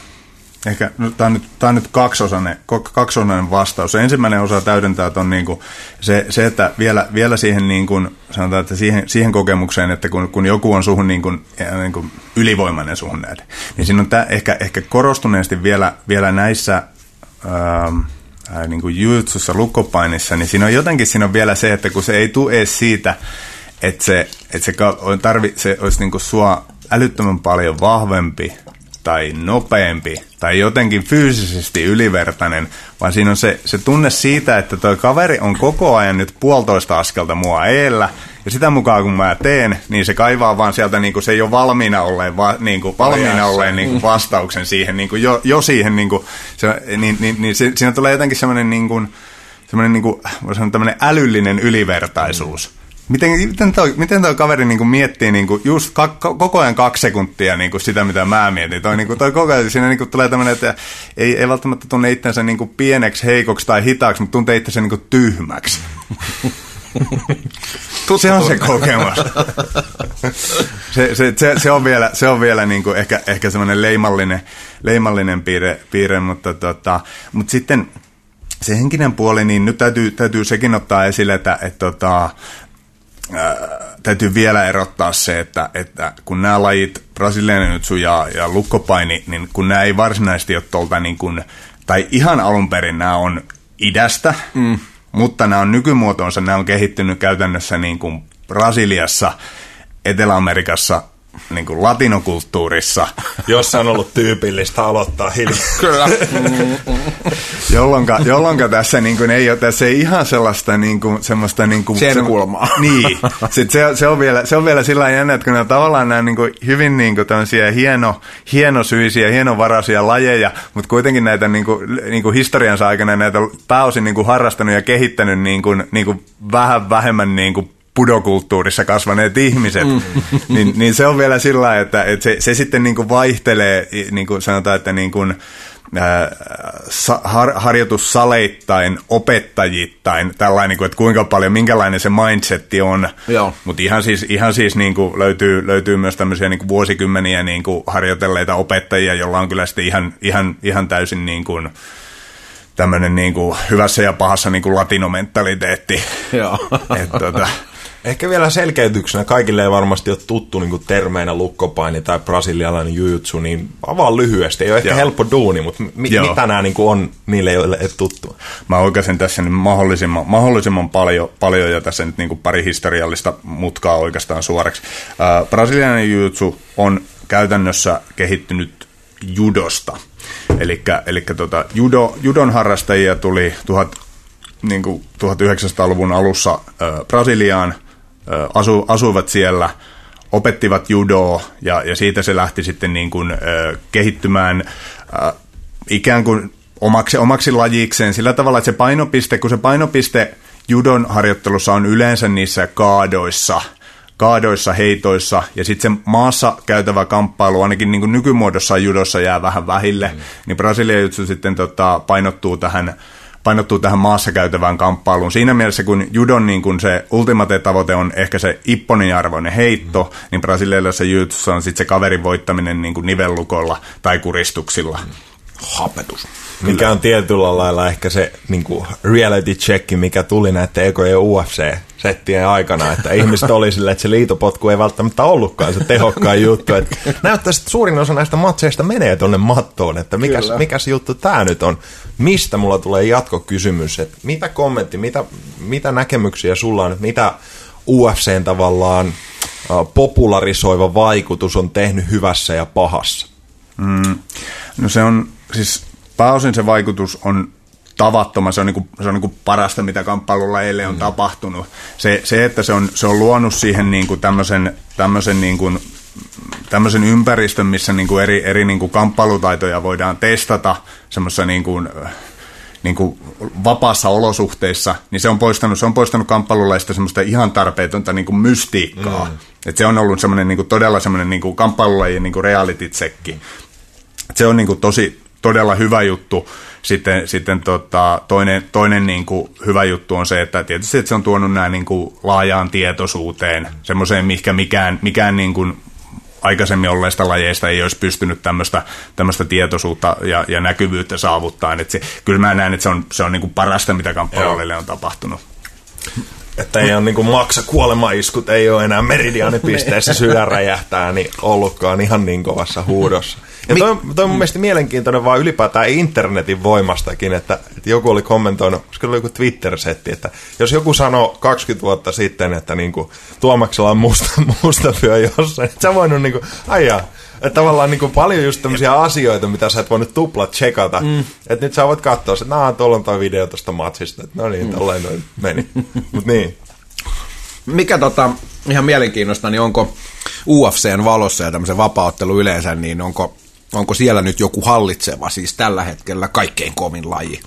ehkä no, tämä on nyt, tämä on nyt kaksiosainen, kaksiosainen vastaus. Se ensimmäinen osa täydentää on niin kuin se, se, että vielä, vielä siihen, niin kuin, sanotaan, että siihen, siihen kokemukseen, että kun, kun joku on suhun niin kuin, niin kuin ylivoimainen suhun nähden, niin siinä on tämä ehkä, ehkä korostuneesti vielä, vielä näissä ähm, niin kuin jutsussa, lukkopainissa, niin siinä on jotenkin siinä on vielä se, että kun se ei tule edes siitä, että se, että se, tarvi, se olisi niin kuin sua älyttömän paljon vahvempi tai nopeampi tai jotenkin fyysisesti ylivertainen, vaan siinä on se, se tunne siitä, että toi kaveri on koko ajan nyt puolitoista askelta mua eellä, ja sitä mukaan kun mä teen, niin se kaivaa vaan sieltä, niin kuin se ei ole valmiina olleen, va, niin kuin, valmiina olleen niin kuin vastauksen siihen, niin kuin jo, jo siihen, niin kuin, se, niin, niin, niin se, siinä tulee jotenkin semmoinen, niin kuin, semmoinen niin kuin, sanoa, älyllinen ylivertaisuus. Mm Miten, miten, toi, miten toi kaveri niinku miettii niinku just ka, koko ajan kaksi sekuntia niinku sitä, mitä mä mietin? Toi, niinku, toi koko ajan siinä niinku tulee tämmöinen, että ei, ei välttämättä tunne itsensä niinku pieneksi, heikoksi tai hitaaksi, mutta tuntee itsensä niinku tyhmäksi. se on se kokemus. Se, se, se, se on vielä, se on vielä niinku ehkä, ehkä semmoinen leimallinen, leimallinen piirre, piirre mutta, tota, mutta sitten se henkinen puoli, niin nyt täytyy, täytyy sekin ottaa esille, että, että täytyy vielä erottaa se, että, että kun nämä lajit, brasilialainen ja, ja lukkopaini, niin kun nämä ei varsinaisesti ole tuolta niin kuin, tai ihan alun perin nämä on idästä, mm. mutta nämä on nykymuotoonsa, nämä on kehittynyt käytännössä niin kuin Brasiliassa, Etelä-Amerikassa niin kuin latinokulttuurissa. Jossa on ollut tyypillistä aloittaa hiljaa. Kyllä. jolloinka, jolloinka tässä niin kuin ei ole tässä ei ihan sellaista niin kuin, semmoista... Niin kuin, Sen se, kulmaa. Niin. Sitten se, se, on vielä, se on vielä sillä jännä, että kun ne on tavallaan nämä niin kuin, hyvin niin kuin hieno, hienosyisiä, hienovaraisia lajeja, mutta kuitenkin näitä niin kuin, niin kuin historiansa aikana näitä pääosin niin kuin harrastanut ja kehittänyt niin kuin, niin kuin vähän vähemmän niin kuin pudokulttuurissa kasvaneet ihmiset, mm. niin, niin se on vielä sillä että, että se, se sitten niin kuin vaihtelee, niin kuin sanotaan, että niin kuin, äh, har, harjoitussaleittain, opettajittain, tällainen, niin kuin, että kuinka paljon, minkälainen se mindsetti on. Mutta ihan siis, ihan siis niin kuin löytyy, löytyy myös tämmöisiä niin kuin vuosikymmeniä niin kuin harjoitelleita opettajia, joilla on kyllä sitten ihan, ihan, ihan täysin niin kuin, tämmöinen niin kuin hyvässä ja pahassa niin kuin latinomentaliteetti. Joo. Et, tota, Ehkä vielä selkeytyksenä, kaikille ei varmasti ole tuttu niin termeinä lukkopaini tai brasilialainen jujutsu, niin avaa lyhyesti. Ei ole ehkä Joo. helppo duuni, mutta mi- mitä nämä niin on niille, joille ei tuttu? Mä oikeasin tässä niin mahdollisimman, mahdollisimman paljon, paljon ja tässä nyt niin pari historiallista mutkaa oikeastaan suoraksi. Äh, brasilialainen jujutsu on käytännössä kehittynyt judosta. Eli tota, judo, judon harrastajia tuli tuhat, niin kuin 1900-luvun alussa äh, Brasiliaan – asu, asuivat siellä, opettivat judoa ja, ja siitä se lähti sitten niin kuin, ö, kehittymään ö, ikään kuin omaksi, omaksi lajikseen sillä tavalla, että se painopiste, kun se painopiste judon harjoittelussa on yleensä niissä kaadoissa, kaadoissa, heitoissa, ja sitten se maassa käytävä kamppailu, ainakin niin kuin nykymuodossa judossa jää vähän vähille, mm. niin Brasilia jutsu sitten tota, painottuu tähän painottuu tähän maassa käytävään kamppailuun. Siinä mielessä, kun judon niin kun se ultimate-tavoite on ehkä se ipponin arvoinen heitto, mm. niin brasilialaisessa jutsussa on sitten se kaverin voittaminen niin kuin nivellukolla tai kuristuksilla. Mm. Hapetus. Mikä on tietyllä lailla ehkä se niin kuin reality check, mikä tuli näiden ekojen UFC-settien aikana, että ihmiset oli silleen, että se liitopotku ei välttämättä ollutkaan se tehokkain juttu. Että näyttäisi, että suurin osa näistä matseista menee tuonne mattoon, että mikä, mikä se juttu tämä nyt on. Mistä mulla tulee jatkokysymys, että mitä kommentti, mitä, mitä näkemyksiä sulla on, mitä UFCn tavallaan popularisoiva vaikutus on tehnyt hyvässä ja pahassa? Mm, no se on siis pääosin se vaikutus on tavattoman, se on, niin kuin, se on niin kuin parasta, mitä kamppailulla eilen on mm. tapahtunut. Se, se, että se on, se on luonut siihen niin kuin tämmöisen, tämmöisen, niin kuin, tämmöisen ympäristön, missä niin kuin eri, eri niin kuin kamppailutaitoja voidaan testata semmoisessa niin kuin, niin kuin vapaassa olosuhteissa, niin se on poistanut, se on poistanut kamppailulaista semmoista ihan tarpeetonta niin kuin mystiikkaa. Mm. Et se on ollut semmoinen niin kuin todella semmoinen niin kuin kamppailulajien niin kuin reality-tsekki. Se on niin kuin tosi, todella hyvä juttu. Sitten, sitten tota, toinen, toinen niin kuin hyvä juttu on se, että tietysti että se on tuonut nämä niin kuin laajaan tietoisuuteen, semmoiseen, mikä mikään, mikään niin kuin aikaisemmin olleista lajeista ei olisi pystynyt tämmöistä, tämmöistä tietoisuutta ja, ja näkyvyyttä saavuttaa. Et se, kyllä mä näen, että se on, se on niin kuin parasta, mitä kamppailuille on tapahtunut. Että ei ole niin kuin maksa kuolemaiskut, ei ole enää meridiaanipisteessä sydän räjähtää, niin ollutkaan ihan niin kovassa huudossa. Ja toi, toi on mun mielestä mielenkiintoinen vaan ylipäätään internetin voimastakin, että, että joku oli kommentoinut, koska oli joku Twitter-setti, että jos joku sanoo 20 vuotta sitten, että niin kuin, Tuomaksella on musta, musta pyö jossain, että sä voinut niin kuin, aijaa, että tavallaan niin kuin paljon just tämmöisiä asioita, mitä sä et voinut tupla checkata. Mm. Että nyt sä voit katsoa, että naa, tuolla on toi video tuosta matsista. Että no niin, mm. tolleen noin meni. Mut niin. Mikä tota, ihan mielenkiinnosta, niin onko UFCn valossa ja tämmöisen vapauttelu yleensä, niin onko onko siellä nyt joku hallitseva, siis tällä hetkellä kaikkein komin laji,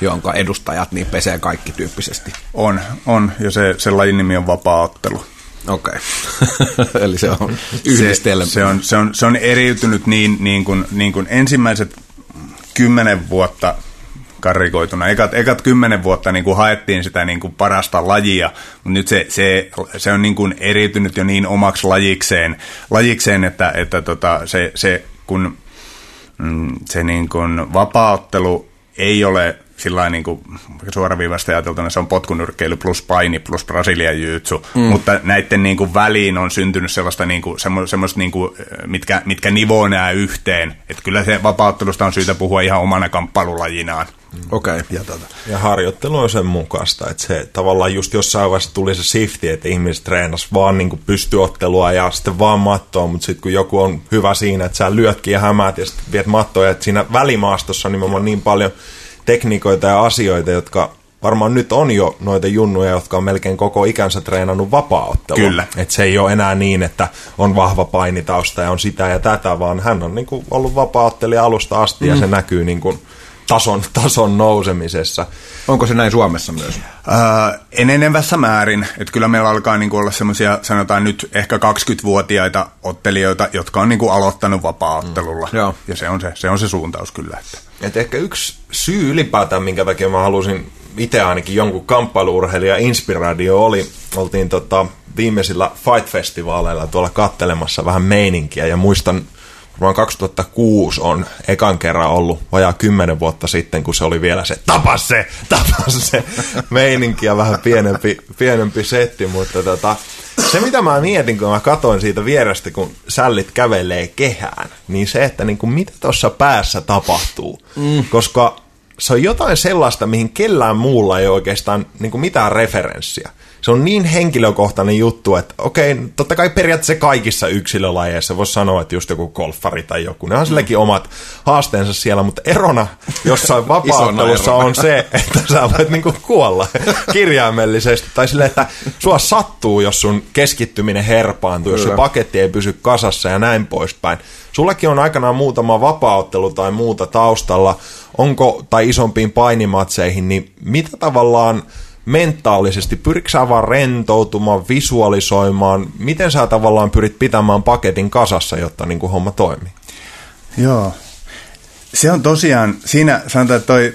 jonka edustajat niin pesee kaikki tyyppisesti? On, on, ja se, se lajin nimi on vapaaottelu. Okei, okay. eli se on yhdistelmä. Se, se, on, se, on, se on eriytynyt niin, niin, kuin, niin kuin ensimmäiset kymmenen vuotta karikoituna. Ekat, ekat kymmenen vuotta niin kuin haettiin sitä niin kuin parasta lajia, mutta nyt se, se, se on niin kuin eriytynyt jo niin omaksi lajikseen, lajikseen että, että tota, se, se kun mm, se niin kuin vapaaottelu ei ole sillä niin kuin suoraviivasta ajateltuna se on potkunyrkkeily plus paini plus Brasilian jyytsu, mm. mutta näiden niin kuin väliin on syntynyt sellaista, niin kuin, semmoista, niin kuin, mitkä, mitkä nivoo nämä yhteen. Että kyllä se vapauttelusta on syytä puhua ihan omana kamppailulajinaan. Mm. Okei. Okay. Ja, tuota. ja harjoittelu on sen mukaista, että se tavallaan just jossain vaiheessa tuli se shifti, että ihmiset treenas vaan niin kuin pystyottelua ja sitten vaan mattoa, mutta sitten kun joku on hyvä siinä, että sä lyötkin ja hämäät ja sitten viet mattoja, että siinä välimaastossa on nimenomaan niin paljon tekniikoita ja asioita, jotka varmaan nyt on jo noita junnuja, jotka on melkein koko ikänsä treenannut vapaaottelua. Kyllä. Että se ei ole enää niin, että on vahva painitausta ja on sitä ja tätä, vaan hän on niin kuin ollut vapaaottelija alusta asti mm. ja se näkyy niin kuin tason, tason nousemisessa. Onko se näin Suomessa myös? Öö, enenevässä määrin. Että kyllä meillä alkaa niin kuin olla semmoisia, sanotaan nyt ehkä 20-vuotiaita ottelijoita, jotka on niin kuin aloittanut vapaa-ottelulla. Mm. Ja se on se, se on se suuntaus kyllä. Että. Et ehkä yksi syy ylipäätään, minkä takia mä halusin itse ainakin jonkun kamppailuurheilija inspiraatio oli, oltiin tota, viimeisillä Fight-festivaaleilla tuolla kattelemassa vähän meininkiä ja muistan Varmaan 2006 on ekan kerran ollut vajaa kymmenen vuotta sitten, kun se oli vielä se tapas se, tapas se meininki ja vähän pienempi, pienempi setti, mutta tota, se mitä mä mietin, kun mä katoin siitä vierestä, kun sällit kävelee kehään, niin se, että niin kuin, mitä tuossa päässä tapahtuu, mm. koska se on jotain sellaista, mihin kellään muulla ei oikeastaan niin kuin mitään referenssiä se on niin henkilökohtainen juttu, että okei, totta kai periaatteessa kaikissa yksilölajeissa voisi sanoa, että just joku golfari tai joku, ne on silläkin omat haasteensa siellä, mutta erona jossain vapauttelussa on se, että sä voit niinku kuolla kirjaimellisesti, tai silleen, että sua sattuu, jos sun keskittyminen herpaantuu, jos se paketti ei pysy kasassa ja näin poispäin. Sullakin on aikanaan muutama vapauttelu tai muuta taustalla, onko, tai isompiin painimatseihin, niin mitä tavallaan mentaalisesti? Pyritkö sä vaan rentoutumaan, visualisoimaan? Miten sä tavallaan pyrit pitämään paketin kasassa, jotta niin kuin homma toimii? Joo. Se on tosiaan, siinä sanotaan, että toi,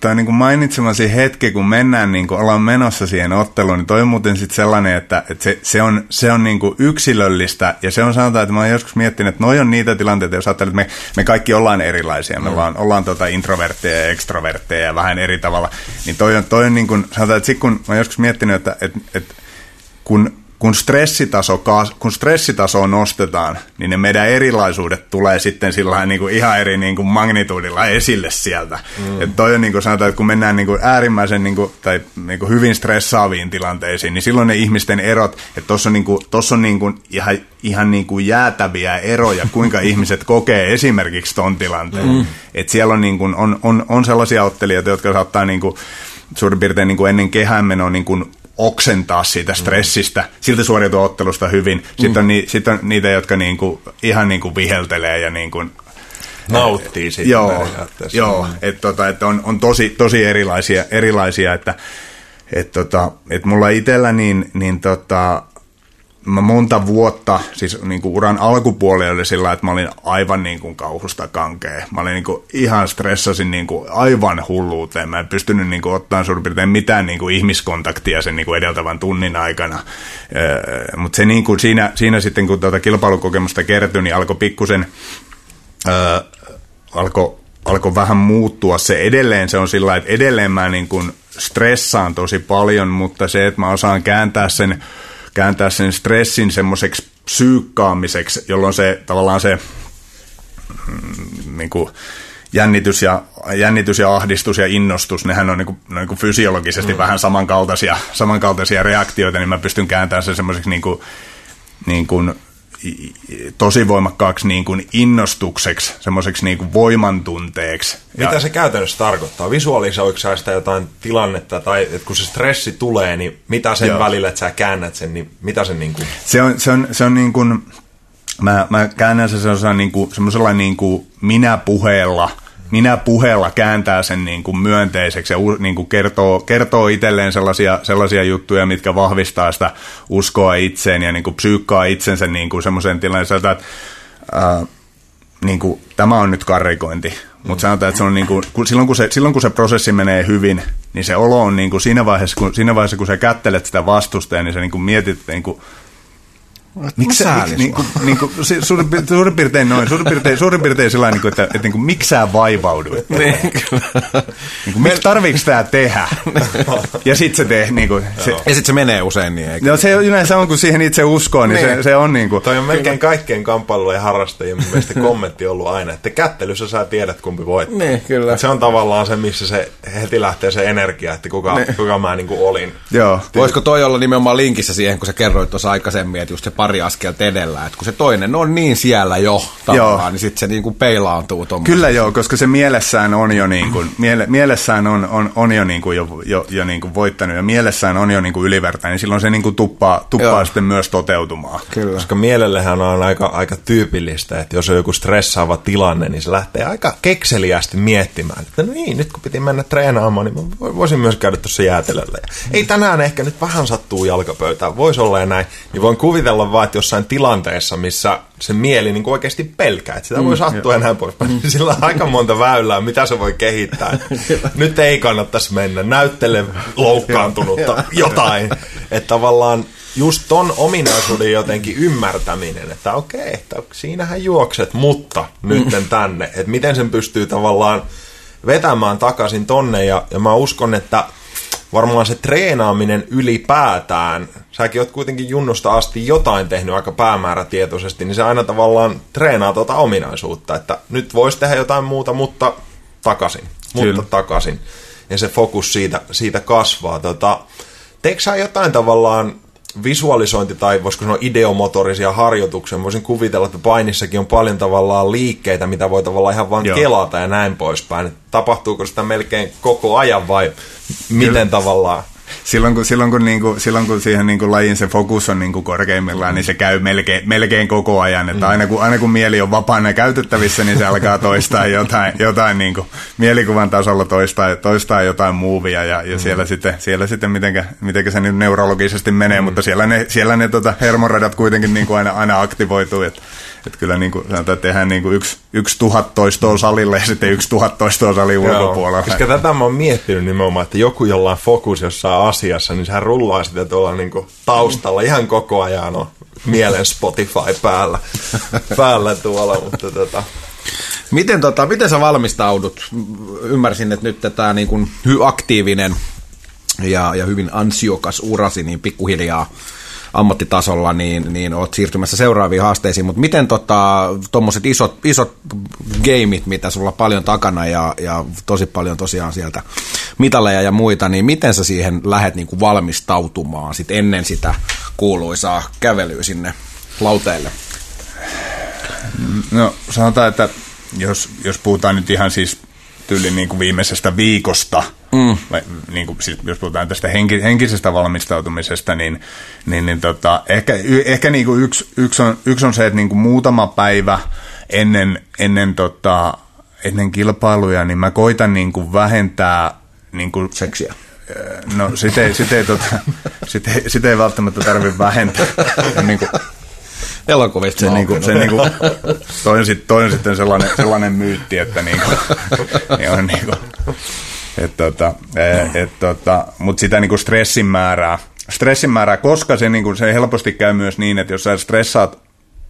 toi niin kuin mainitsemasi hetki, kun mennään, niin kuin ollaan menossa siihen otteluun, niin toi on muuten sitten sellainen, että, että se, se, on, se on niin kuin yksilöllistä, ja se on sanotaan, että mä oon joskus miettinyt, että noi on niitä tilanteita, jos ajattelet, että me, me kaikki ollaan erilaisia, me mm. ollaan, ollaan tuota introvertteja ja ekstrovertteja ja vähän eri tavalla, niin toi on, toi on niin kuin, sanotaan, että sit kun mä oon joskus miettinyt, että, että, että kun kun, stressitaso, kun stressitasoa nostetaan, niin ne meidän erilaisuudet tulee sitten sillä niin kuin ihan eri niin kuin magnituudilla esille sieltä. Mm. Et toi on niin kuin sanotaan, että kun mennään niin kuin äärimmäisen niin kuin, tai niin kuin hyvin stressaaviin tilanteisiin, niin silloin ne ihmisten erot, että tuossa on, niin kuin, tossa on niin kuin ihan, ihan niin kuin jäätäviä eroja, kuinka ihmiset kokee esimerkiksi ton tilanteen. Mm. Että siellä on, niin kuin, on, on, on sellaisia ottelijoita, jotka saattaa niin kuin, suurin piirtein niin kuin ennen kehänmenoa niin kuin oksentaa siitä stressistä, mm. siltä suoriutua ottelusta hyvin. Sitten on, ni, sit on niitä, jotka niinku, ihan niinku viheltelee ja niinku, nauttii siitä Joo, joo että tota, et on, on tosi, tosi erilaisia, erilaisia että et tota, et mulla itsellä niin, niin tota, mä monta vuotta, siis niin kuin uran alkupuoli oli sillä, että mä olin aivan niin kuin kauhusta kankea. Mä olin niin kuin ihan stressasin niin kuin aivan hulluuteen. Mä en pystynyt niin kuin ottamaan suurin piirtein mitään niin kuin ihmiskontaktia sen niin kuin edeltävän tunnin aikana. Mutta se niin kuin siinä, siinä sitten, kun tuota kilpailukokemusta kertyi, niin alkoi pikkusen, öö, alkoi alko vähän muuttua se edelleen. Se on sillä että edelleen mä niin kuin stressaan tosi paljon, mutta se, että mä osaan kääntää sen kääntää sen stressin semmoiseksi psyykkaamiseksi, jolloin se tavallaan se mm, niin kuin, jännitys ja, jännitys ja ahdistus ja innostus, nehän on niin kuin, niin kuin fysiologisesti mm. vähän samankaltaisia, samankaltaisia reaktioita, niin mä pystyn kääntämään sen semmoiseksi niin kuin, niin kuin tosi voimakkaaksi niin kuin innostukseksi, semmoiseksi niin kuin voimantunteeksi. Mitä ja, se käytännössä tarkoittaa? Visualisoiko sä sitä jotain tilannetta, tai että kun se stressi tulee, niin mitä sen joo. välillä, että sä käännät sen, niin mitä sen niin kuin... Se on, se on, se on niin kuin, mä, mä käännän sen semmoisella niin kuin, semmoisella niin kuin minä-puheella – minä puheella kääntää sen niin kuin myönteiseksi ja niin kuin kertoo, kertoo itselleen sellaisia, sellaisia juttuja, mitkä vahvistaa sitä uskoa itseen ja niin kuin psyykkaa itsensä niin kuin semmoiseen tilanteeseen, että ää, niin kuin, tämä on nyt karrikointi, mutta sanotaan, että se on niin kuin, kun, silloin, kun se, silloin kun se prosessi menee hyvin, niin se olo on niin kuin siinä, vaiheessa, kun, siinä vaiheessa, kun sä kättelet sitä vastustajaa, niin sä niin kuin mietit, niin kuin, Miksi sä, niin, kuin, niin kuin, suurin, suurin piirtein noin, suurin piirtein, suurin piirtein sillä niin kuin, että, että niin kuin, miksi sä vaivauduit? Niin, niin kuin, miksi tarviiko tämä tehdä? ja sitten se tee, niin kuin, se, ja sitten se menee usein niin, eikö? No se yleensä on, kun siihen itse uskoo, niin, niin. Se, se on niin kuin. Toi on melkein kaikkien kamppailujen harrastajien mielestä kommentti ollut aina, että kättelyssä sä tiedät kumpi voittaa. Niin, kyllä. Se on tavallaan se, missä se heti lähtee se energia, että kuka, niin. kuka mä niin kuin olin. Joo. Voisiko toi olla nimenomaan linkissä siihen, kun sä kerroit tuossa aikaisemmin, että just se pari askelta edellä, että kun se toinen on niin siellä jo tavallaan, joo. niin sitten se niin kuin peilaantuu tuommoisesti. Kyllä joo, koska se mielessään on jo, niin kuin, miele, mielessään on, on, on jo, niin kuin jo, jo, jo niin kuin voittanut ja mielessään on jo niin kuin ylivertainen, niin silloin se niin kuin tuppaa, tuppaa sitten myös toteutumaan. Kyllä. Koska mielellähän on aika, aika tyypillistä, että jos on joku stressaava tilanne, niin se lähtee aika kekseliästi miettimään, että no niin, nyt kun piti mennä treenaamaan, niin voisin myös käydä tuossa jäätelöllä. Ei tänään ehkä nyt vähän sattuu jalkapöytään, voisi olla ja näin, niin voin kuvitella vaan, että jossain tilanteessa, missä se mieli niin oikeasti pelkää, että sitä mm, voi sattua näin poispäin. Mm. Sillä on aika monta väylää, mitä se voi kehittää. Nyt ei kannattaisi mennä, näyttele loukkaantunutta jotain. Että tavallaan just ton ominaisuuden jotenkin ymmärtäminen, että okei, että siinähän juokset, mutta nytten tänne. Että miten sen pystyy tavallaan vetämään takaisin tonne ja, ja mä uskon, että varmaan se treenaaminen ylipäätään, säkin oot kuitenkin junnosta asti jotain tehnyt aika päämäärätietoisesti, niin se aina tavallaan treenaa tuota ominaisuutta, että nyt voisi tehdä jotain muuta, mutta takaisin, Kyllä. mutta takaisin. Ja se fokus siitä, siitä kasvaa. Tota, teekö sä jotain tavallaan visualisointi- tai voisiko sanoa ideomotorisia harjoituksia. Voisin kuvitella, että painissakin on paljon tavallaan liikkeitä, mitä voi tavallaan ihan vain kelata ja näin poispäin. Tapahtuuko sitä melkein koko ajan vai miten Kyllä. tavallaan? silloin kun, silloin kun, niin kuin, silloin kun siihen niin kuin lajin se fokus on niin kuin korkeimmillaan, mm. niin se käy melkein, melkein koko ajan. Että mm. aina, kun, aina kun mieli on vapaana käytettävissä, niin se alkaa toistaa jotain, jotain niin kuin mielikuvan tasolla toistaa, toistaa jotain muuvia ja, ja mm. siellä sitten, siellä sitten mitenkä, mitenkä se nyt neurologisesti menee, mm. mutta siellä ne, siellä ne tota, hermoradat kuitenkin niin kuin aina, aina aktivoituu. Että että kyllä niin kuin, sanotaan, että tehdään niin kuin yksi, yksi tuhat toistoa salille ja sitten yksi tuhat toistoa salin ulkopuolella. Koska tätä mä oon miettinyt nimenomaan, että joku jollain fokus jossain asiassa, niin sehän rullaa sitä tuolla niin kuin taustalla ihan koko ajan on mielen Spotify päällä, päällä tuolla, mutta tota, Miten, tota, miten sä valmistaudut? Ymmärsin, että nyt tämä niin kuin aktiivinen ja, ja hyvin ansiokas urasi, niin pikkuhiljaa ammattitasolla, niin, niin oot siirtymässä seuraaviin haasteisiin, mutta miten tuommoiset tota, isot, isot gameit, mitä sulla paljon takana ja, ja tosi paljon tosiaan sieltä mitaleja ja muita, niin miten sä siihen lähdet niin kuin valmistautumaan sit ennen sitä kuuluisaa kävelyä sinne lauteille? No sanotaan, että jos, jos puhutaan nyt ihan siis tyyli niin kuin viimeisestä viikosta, mm. vai, niin kuin, siis jos puhutaan tästä henki, henkisestä valmistautumisesta, niin, niin, niin tota, ehkä, ehkä niin kuin yksi, yksi, on, yksi on se, että niin kuin muutama päivä ennen, ennen, tota, ennen kilpailuja, niin mä koitan niin kuin vähentää niin kuin, seksiä. No sitä ei, sit ei, tota, sit ei, sit ei välttämättä tarvitse vähentää. niin kuin, elokuvista se, niinku, se niinku, toi, on sit, toi on sitten sellainen, sellainen myytti, että niinku, niin on niinku, et tota, e, et tota, mutta sitä niinku stressin määrää, stressin määrää, koska se, niinku, se helposti käy myös niin, että jos sä stressaat,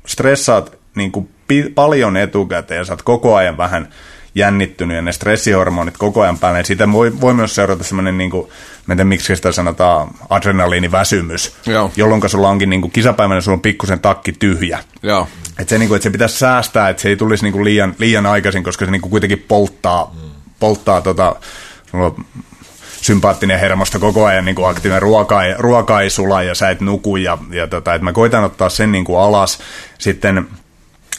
stressaat niinku pi, paljon etukäteen ja sä oot koko ajan vähän jännittynyt ja ne stressihormonit koko ajan päälle, niin siitä voi, voi myös seurata semmoinen, niin kuin, tiedä miksi sitä sanotaan, adrenaliiniväsymys, Joo. jolloin sulla onkin niin kuin kisapäivänä, sulla on pikkusen takki tyhjä. Joo. Et se, niin kuin, että se pitäisi säästää, että se ei tulisi niin kuin liian, liian aikaisin, koska se niin kuin kuitenkin polttaa, mm. polttaa tota, sulla on sympaattinen hermosta koko ajan niin kuin aktiivinen ruoka, ruoka ei sula ja sä et nuku ja, ja tota, että mä koitan ottaa sen niin kuin alas. Sitten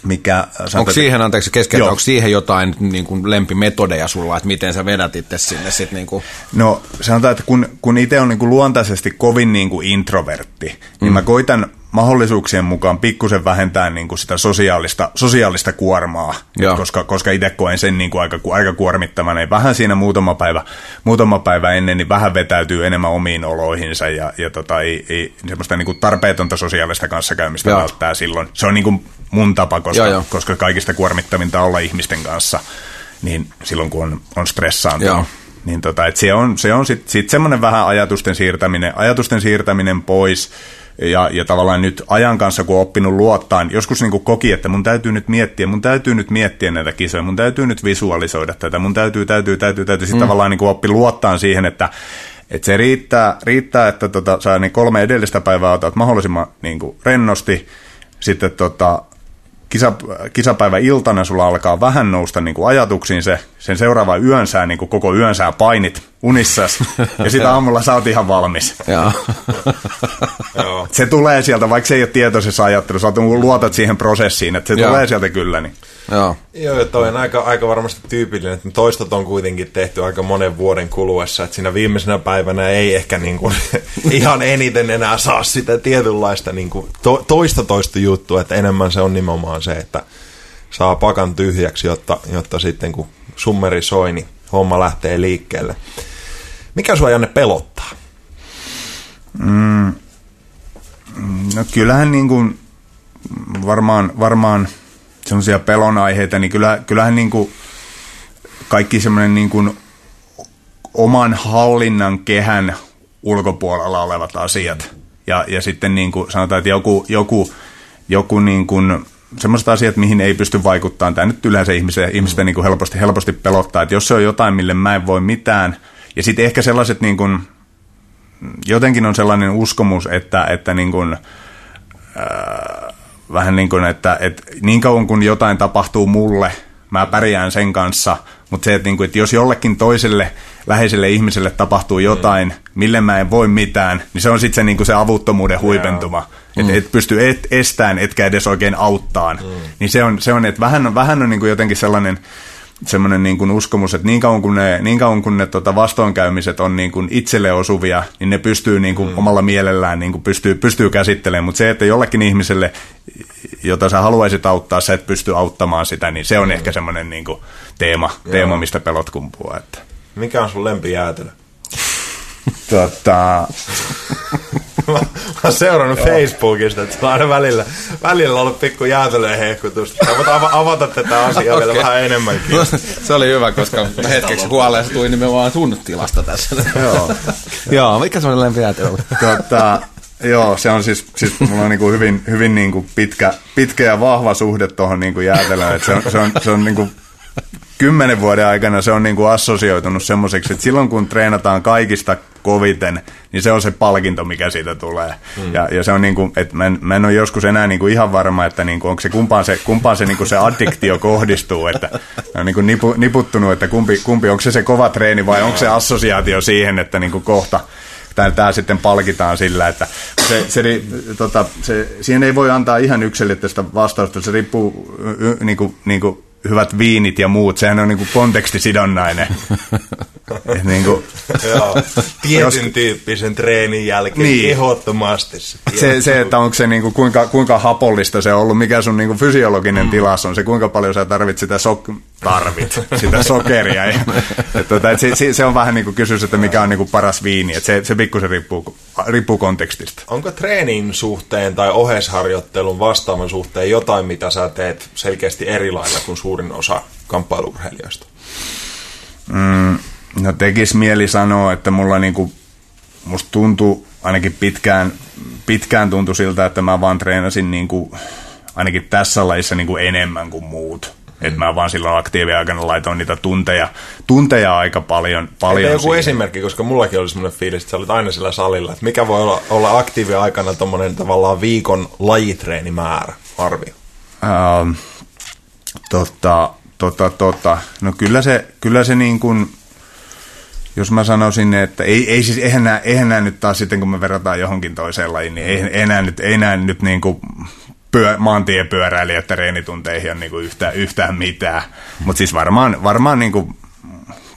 mikä... Onko siihen, anteeksi keskeltä, onko siihen jotain niin kuin lempimetodeja sulla, että miten sä vedät itse sinne sitten niin kuin... No sanotaan, että kun, kun itse on niin kuin luontaisesti kovin niin kuin introvertti, mm. niin mä koitan mahdollisuuksien mukaan pikkusen vähentää niin kuin sitä sosiaalista, sosiaalista kuormaa, koska, koska itse koen sen niin kuin aika, aika kuormittavan. Niin vähän siinä muutama päivä, muutama päivä ennen, niin vähän vetäytyy enemmän omiin oloihinsa ja, ja tota, ei, ei, semmoista niin kuin tarpeetonta sosiaalista kanssakäymistä Joo. välttää silloin. Se on niin kuin mun tapa, koska, joo, joo. koska kaikista kuormittavinta olla ihmisten kanssa, niin silloin kun on, on stressaantunut. Joo. Niin tota, et se on, se on sitten sit semmoinen vähän ajatusten siirtäminen, ajatusten siirtäminen pois, ja, ja tavallaan nyt ajan kanssa, kun on oppinut luottaa, joskus niin kuin koki, että mun täytyy nyt miettiä, mun täytyy nyt miettiä näitä kisoja, mun täytyy nyt visualisoida tätä, mun täytyy, täytyy, täytyy, täytyy, sitten mm. tavallaan niin kuin oppi luottaa siihen, että, että se riittää, riittää että tota, sä niin kolme edellistä päivää otat mahdollisimman niin kuin rennosti, sitten tota, kisa, kisapäivä iltana sulla alkaa vähän nousta niin kuin ajatuksiin se, sen seuraava yönsää, niin kuin koko yönsää painit unissas, ja sitä aamulla sä oot ihan valmis. se tulee sieltä, vaikka se ei ole tietoisessa ajattelussa, luotat siihen prosessiin, että se tulee sieltä kyllä. Niin. Joo. Joo, ja toi on aika, aika varmasti tyypillinen, että toistot on kuitenkin tehty aika monen vuoden kuluessa, että siinä viimeisenä päivänä ei ehkä niin kuin, ihan eniten enää saa sitä tietynlaista niin kuin, to, toista toista juttua, että enemmän se on nimenomaan se, että saa pakan tyhjäksi, jotta, jotta sitten kun summeri soi, niin homma lähtee liikkeelle. Mikä sua Janne pelottaa? Mm, no kyllähän niin kuin varmaan, varmaan – semmoisia pelonaiheita, niin kyllä, kyllähän niin kuin kaikki semmoinen niin kuin oman hallinnan kehän ulkopuolella olevat asiat. Ja, ja sitten niin kuin sanotaan, että joku, joku, joku niin kuin, semmoiset asiat, mihin ei pysty vaikuttamaan. Tämä nyt yleensä ihmisten, ihmisten niin kuin helposti, helposti pelottaa, että jos se on jotain, mille mä en voi mitään. Ja sitten ehkä sellaiset, niin kuin, jotenkin on sellainen uskomus, että, että niin kuin, ää, vähän niin kuin, että, että niin kauan kun jotain tapahtuu mulle, mä pärjään sen kanssa, mutta se, että, niin kuin, että jos jollekin toiselle läheiselle ihmiselle tapahtuu mm. jotain, mm. mille mä en voi mitään, niin se on sitten se, niin kuin se avuttomuuden huipentuma. Mm. Että et pysty et, estään, etkä edes oikein auttaan. Mm. Niin se on, se on että vähän, vähän on niin kuin jotenkin sellainen semmoinen niin kuin uskomus, että niin kauan kun ne, niin kauan kun ne tota vastoinkäymiset on niin kuin itselle osuvia, niin ne pystyy niin kuin mm. omalla mielellään niin kuin pystyy, pystyy käsittelemään. Mutta se, että jollekin ihmiselle, jota sä haluaisit auttaa, sä et pysty auttamaan sitä, niin se on mm. ehkä semmoinen niin kuin teema, teema, mistä pelot kumpuaa. Että. Mikä on sun lempijäätelö? tota, mä, mä oon seurannut Joo. Facebookista, että on aina välillä, välillä ollut pikku jäätelöön hehkutusta. Mä voin avata tätä asiaa okay. vielä vähän enemmänkin. Se oli hyvä, koska hetkeksi huolestuin nimenomaan sun tilasta tässä. Joo. Joo, mikä se on lempijäätelö? Tota, Joo, se on siis, siis mulla on niin kuin hyvin, hyvin niin kuin pitkä, pitkä ja vahva suhde tuohon niin kuin jäätelöön. se on, se on, se on niin kuin kymmenen vuoden aikana se on niin kuin assosioitunut semmoiseksi, että silloin kun treenataan kaikista koviten, niin se on se palkinto, mikä siitä tulee. Mm. Ja, ja se on niin kuin, että mä en, mä en ole joskus enää niin kuin ihan varma, että niin kuin, onko se kumpaan se, kumpaan se, niin kuin se addiktio kohdistuu, että on niin kuin nipu, niputtunut, että kumpi, kumpi, onko se se kova treeni vai onko se assosiaatio siihen, että niin kuin kohta, tämä, tämä sitten palkitaan sillä, että se, se, tota, se, siihen ei voi antaa ihan yksilöllistä vastausta, se riippuu niin kuin, niin kuin, hyvät viinit ja muut, sehän on niinku kontekstisidonnainen. Et niinku, Joo, tietyn jos, tyyppisen treenin jälkeen niin. ehdottomasti. Se, se, se, että onko se niinku, kuinka, kuinka hapollista se on ollut, mikä sun niinku fysiologinen mm. tilas on, se kuinka paljon sä tarvit sitä, sok- tarvit, sitä sokeria. ja, et, tota, et se, se, se, on vähän niin kuin kysymys, että mikä on niinku paras viini, et se, se pikkusen riippuu, riippuu kontekstista. Onko treenin suhteen tai ohesharjoittelun vastaavan suhteen jotain, mitä sä teet selkeästi eri lailla kuin suurin osa kamppailuurheilijoista? Mm, no tekis mieli sanoa, että mulla niinku, musta tuntuu ainakin pitkään, pitkään tuntui siltä, että mä vaan treenasin niinku, ainakin tässä lajissa niinku enemmän kuin muut. Mm. Että mä vaan silloin aktiiviaikana laitoin niitä tunteja, tunteja aika paljon. paljon joku siihen. esimerkki, koska mullakin oli semmoinen fiilis, että sä olit aina sillä salilla. Että mikä voi olla, olla aktiiviaikana tuommoinen tavallaan viikon lajitreenimäärä, arvio? Um, Tota, tota, tota. No kyllä se, kyllä se niin kuin, jos mä sanoisin, että ei, ei siis, eihän nämä, eihän nämä nyt taas sitten, kun me verrataan johonkin toiseen lajiin, niin ei, ei nämä nyt, ei nämä nyt niin kuin pyö, maantiepyöräilijät reenitunteihin on niin kuin yhtään, yhtään mitään. Mutta siis varmaan, varmaan niin kuin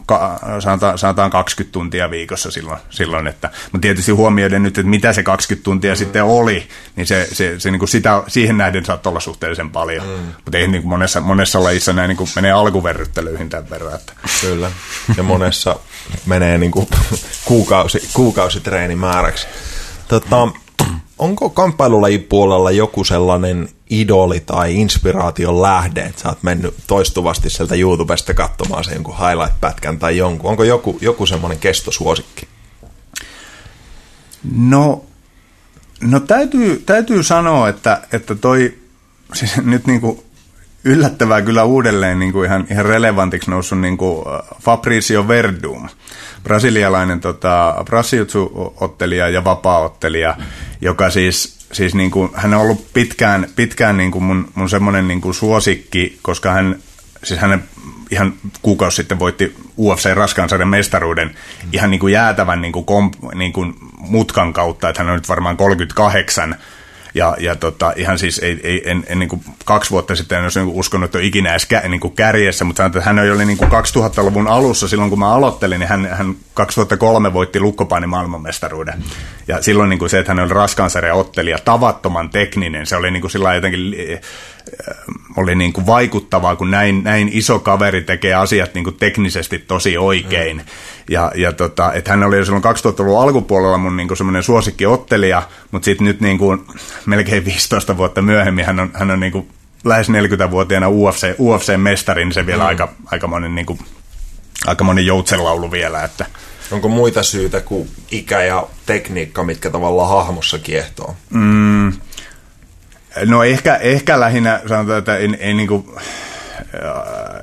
ka, sanotaan, sanotaan 20 tuntia viikossa silloin. silloin että, mutta tietysti huomioiden nyt, että mitä se 20 tuntia mm. sitten oli, niin se, se, se niin kuin sitä, siihen nähden saattaa olla suhteellisen paljon. Mm. Mutta ei niin kuin monessa, monessa lajissa näin niin kuin menee alkuverryttelyihin tämän verran. Että. Kyllä, ja monessa menee niin kuin kuukausi, kuukausitreeni-määräksi. Tota, onko kamppailulajipuolella joku sellainen idoli tai inspiraation lähde, että sä oot mennyt toistuvasti sieltä YouTubesta katsomaan sen jonkun highlight-pätkän tai jonkun. Onko joku, joku semmoinen kestosuosikki? No, no täytyy, täytyy sanoa, että, että toi siis nyt niin kuin yllättävää kyllä uudelleen niin kuin ihan, ihan relevantiksi noussut niin kuin äh, Fabrizio Verdum, brasilialainen tota, brasiutsu-ottelija ja vapaa-ottelija, joka siis siis niin kuin, hän on ollut pitkään, pitkään niin kuin mun, mun semmoinen niin kuin suosikki, koska hän, siis hänen ihan kuukausi sitten voitti UFC raskaansarjan mestaruuden ihan niin kuin jäätävän niin kuin komp, niin kuin mutkan kautta, että hän on nyt varmaan 38 ja, ja tota, ihan siis ei, ei, en, en niin kuin kaksi vuotta sitten en olisi niin uskonut, että on ikinä edes kä, niin kuin kärjessä, mutta sanotaan, että hän oli niin kuin 2000-luvun alussa, silloin kun mä aloittelin, niin hän, hän 2003 voitti lukkopaini maailmanmestaruuden. Ja silloin niin kuin se, että hän oli raskaansarja ottelija, tavattoman tekninen, se oli niin kuin sillä jotenkin oli niin kuin vaikuttavaa, kun näin, näin iso kaveri tekee asiat niin kuin teknisesti tosi oikein. Mm. Ja, ja tota, että hän oli jo silloin 2000-luvun alkupuolella mun niin semmoinen suosikkiottelija, mutta sitten nyt niin kuin melkein 15 vuotta myöhemmin hän on, hän on niin kuin lähes 40-vuotiaana UFC, UFC-mestari, niin se vielä mm. aika, aika monen, niin kuin, aika monen joutsenlaulu vielä. Että. Onko muita syitä kuin ikä ja tekniikka, mitkä tavallaan hahmossa kiehtoo? Mm, No ehkä, ehkä lähinnä sanotaan, että ei, ei, niin kuin,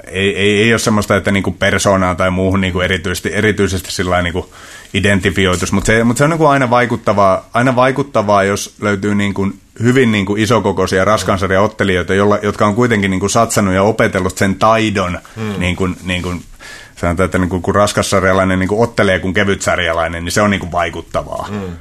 ei, ei, ei ole semmoista, että niin kuin persoonaan tai muuhun niin kuin erityisesti, erityisesti sillä niin kuin identifioitus, mutta se, mutta se on niin kuin aina, vaikuttavaa, aina vaikuttavaa, jos löytyy niin kuin hyvin niin kuin isokokoisia raskansarja ottelijoita, jolla, jotka on kuitenkin niin kuin satsannut ja opetellut sen taidon, mm. niin kuin, niin kuin, sanotaan, että niin kuin, kun raskassarjalainen niin kuin ottelee kuin kevytsarjalainen, niin se on niin kuin vaikuttavaa. Mm.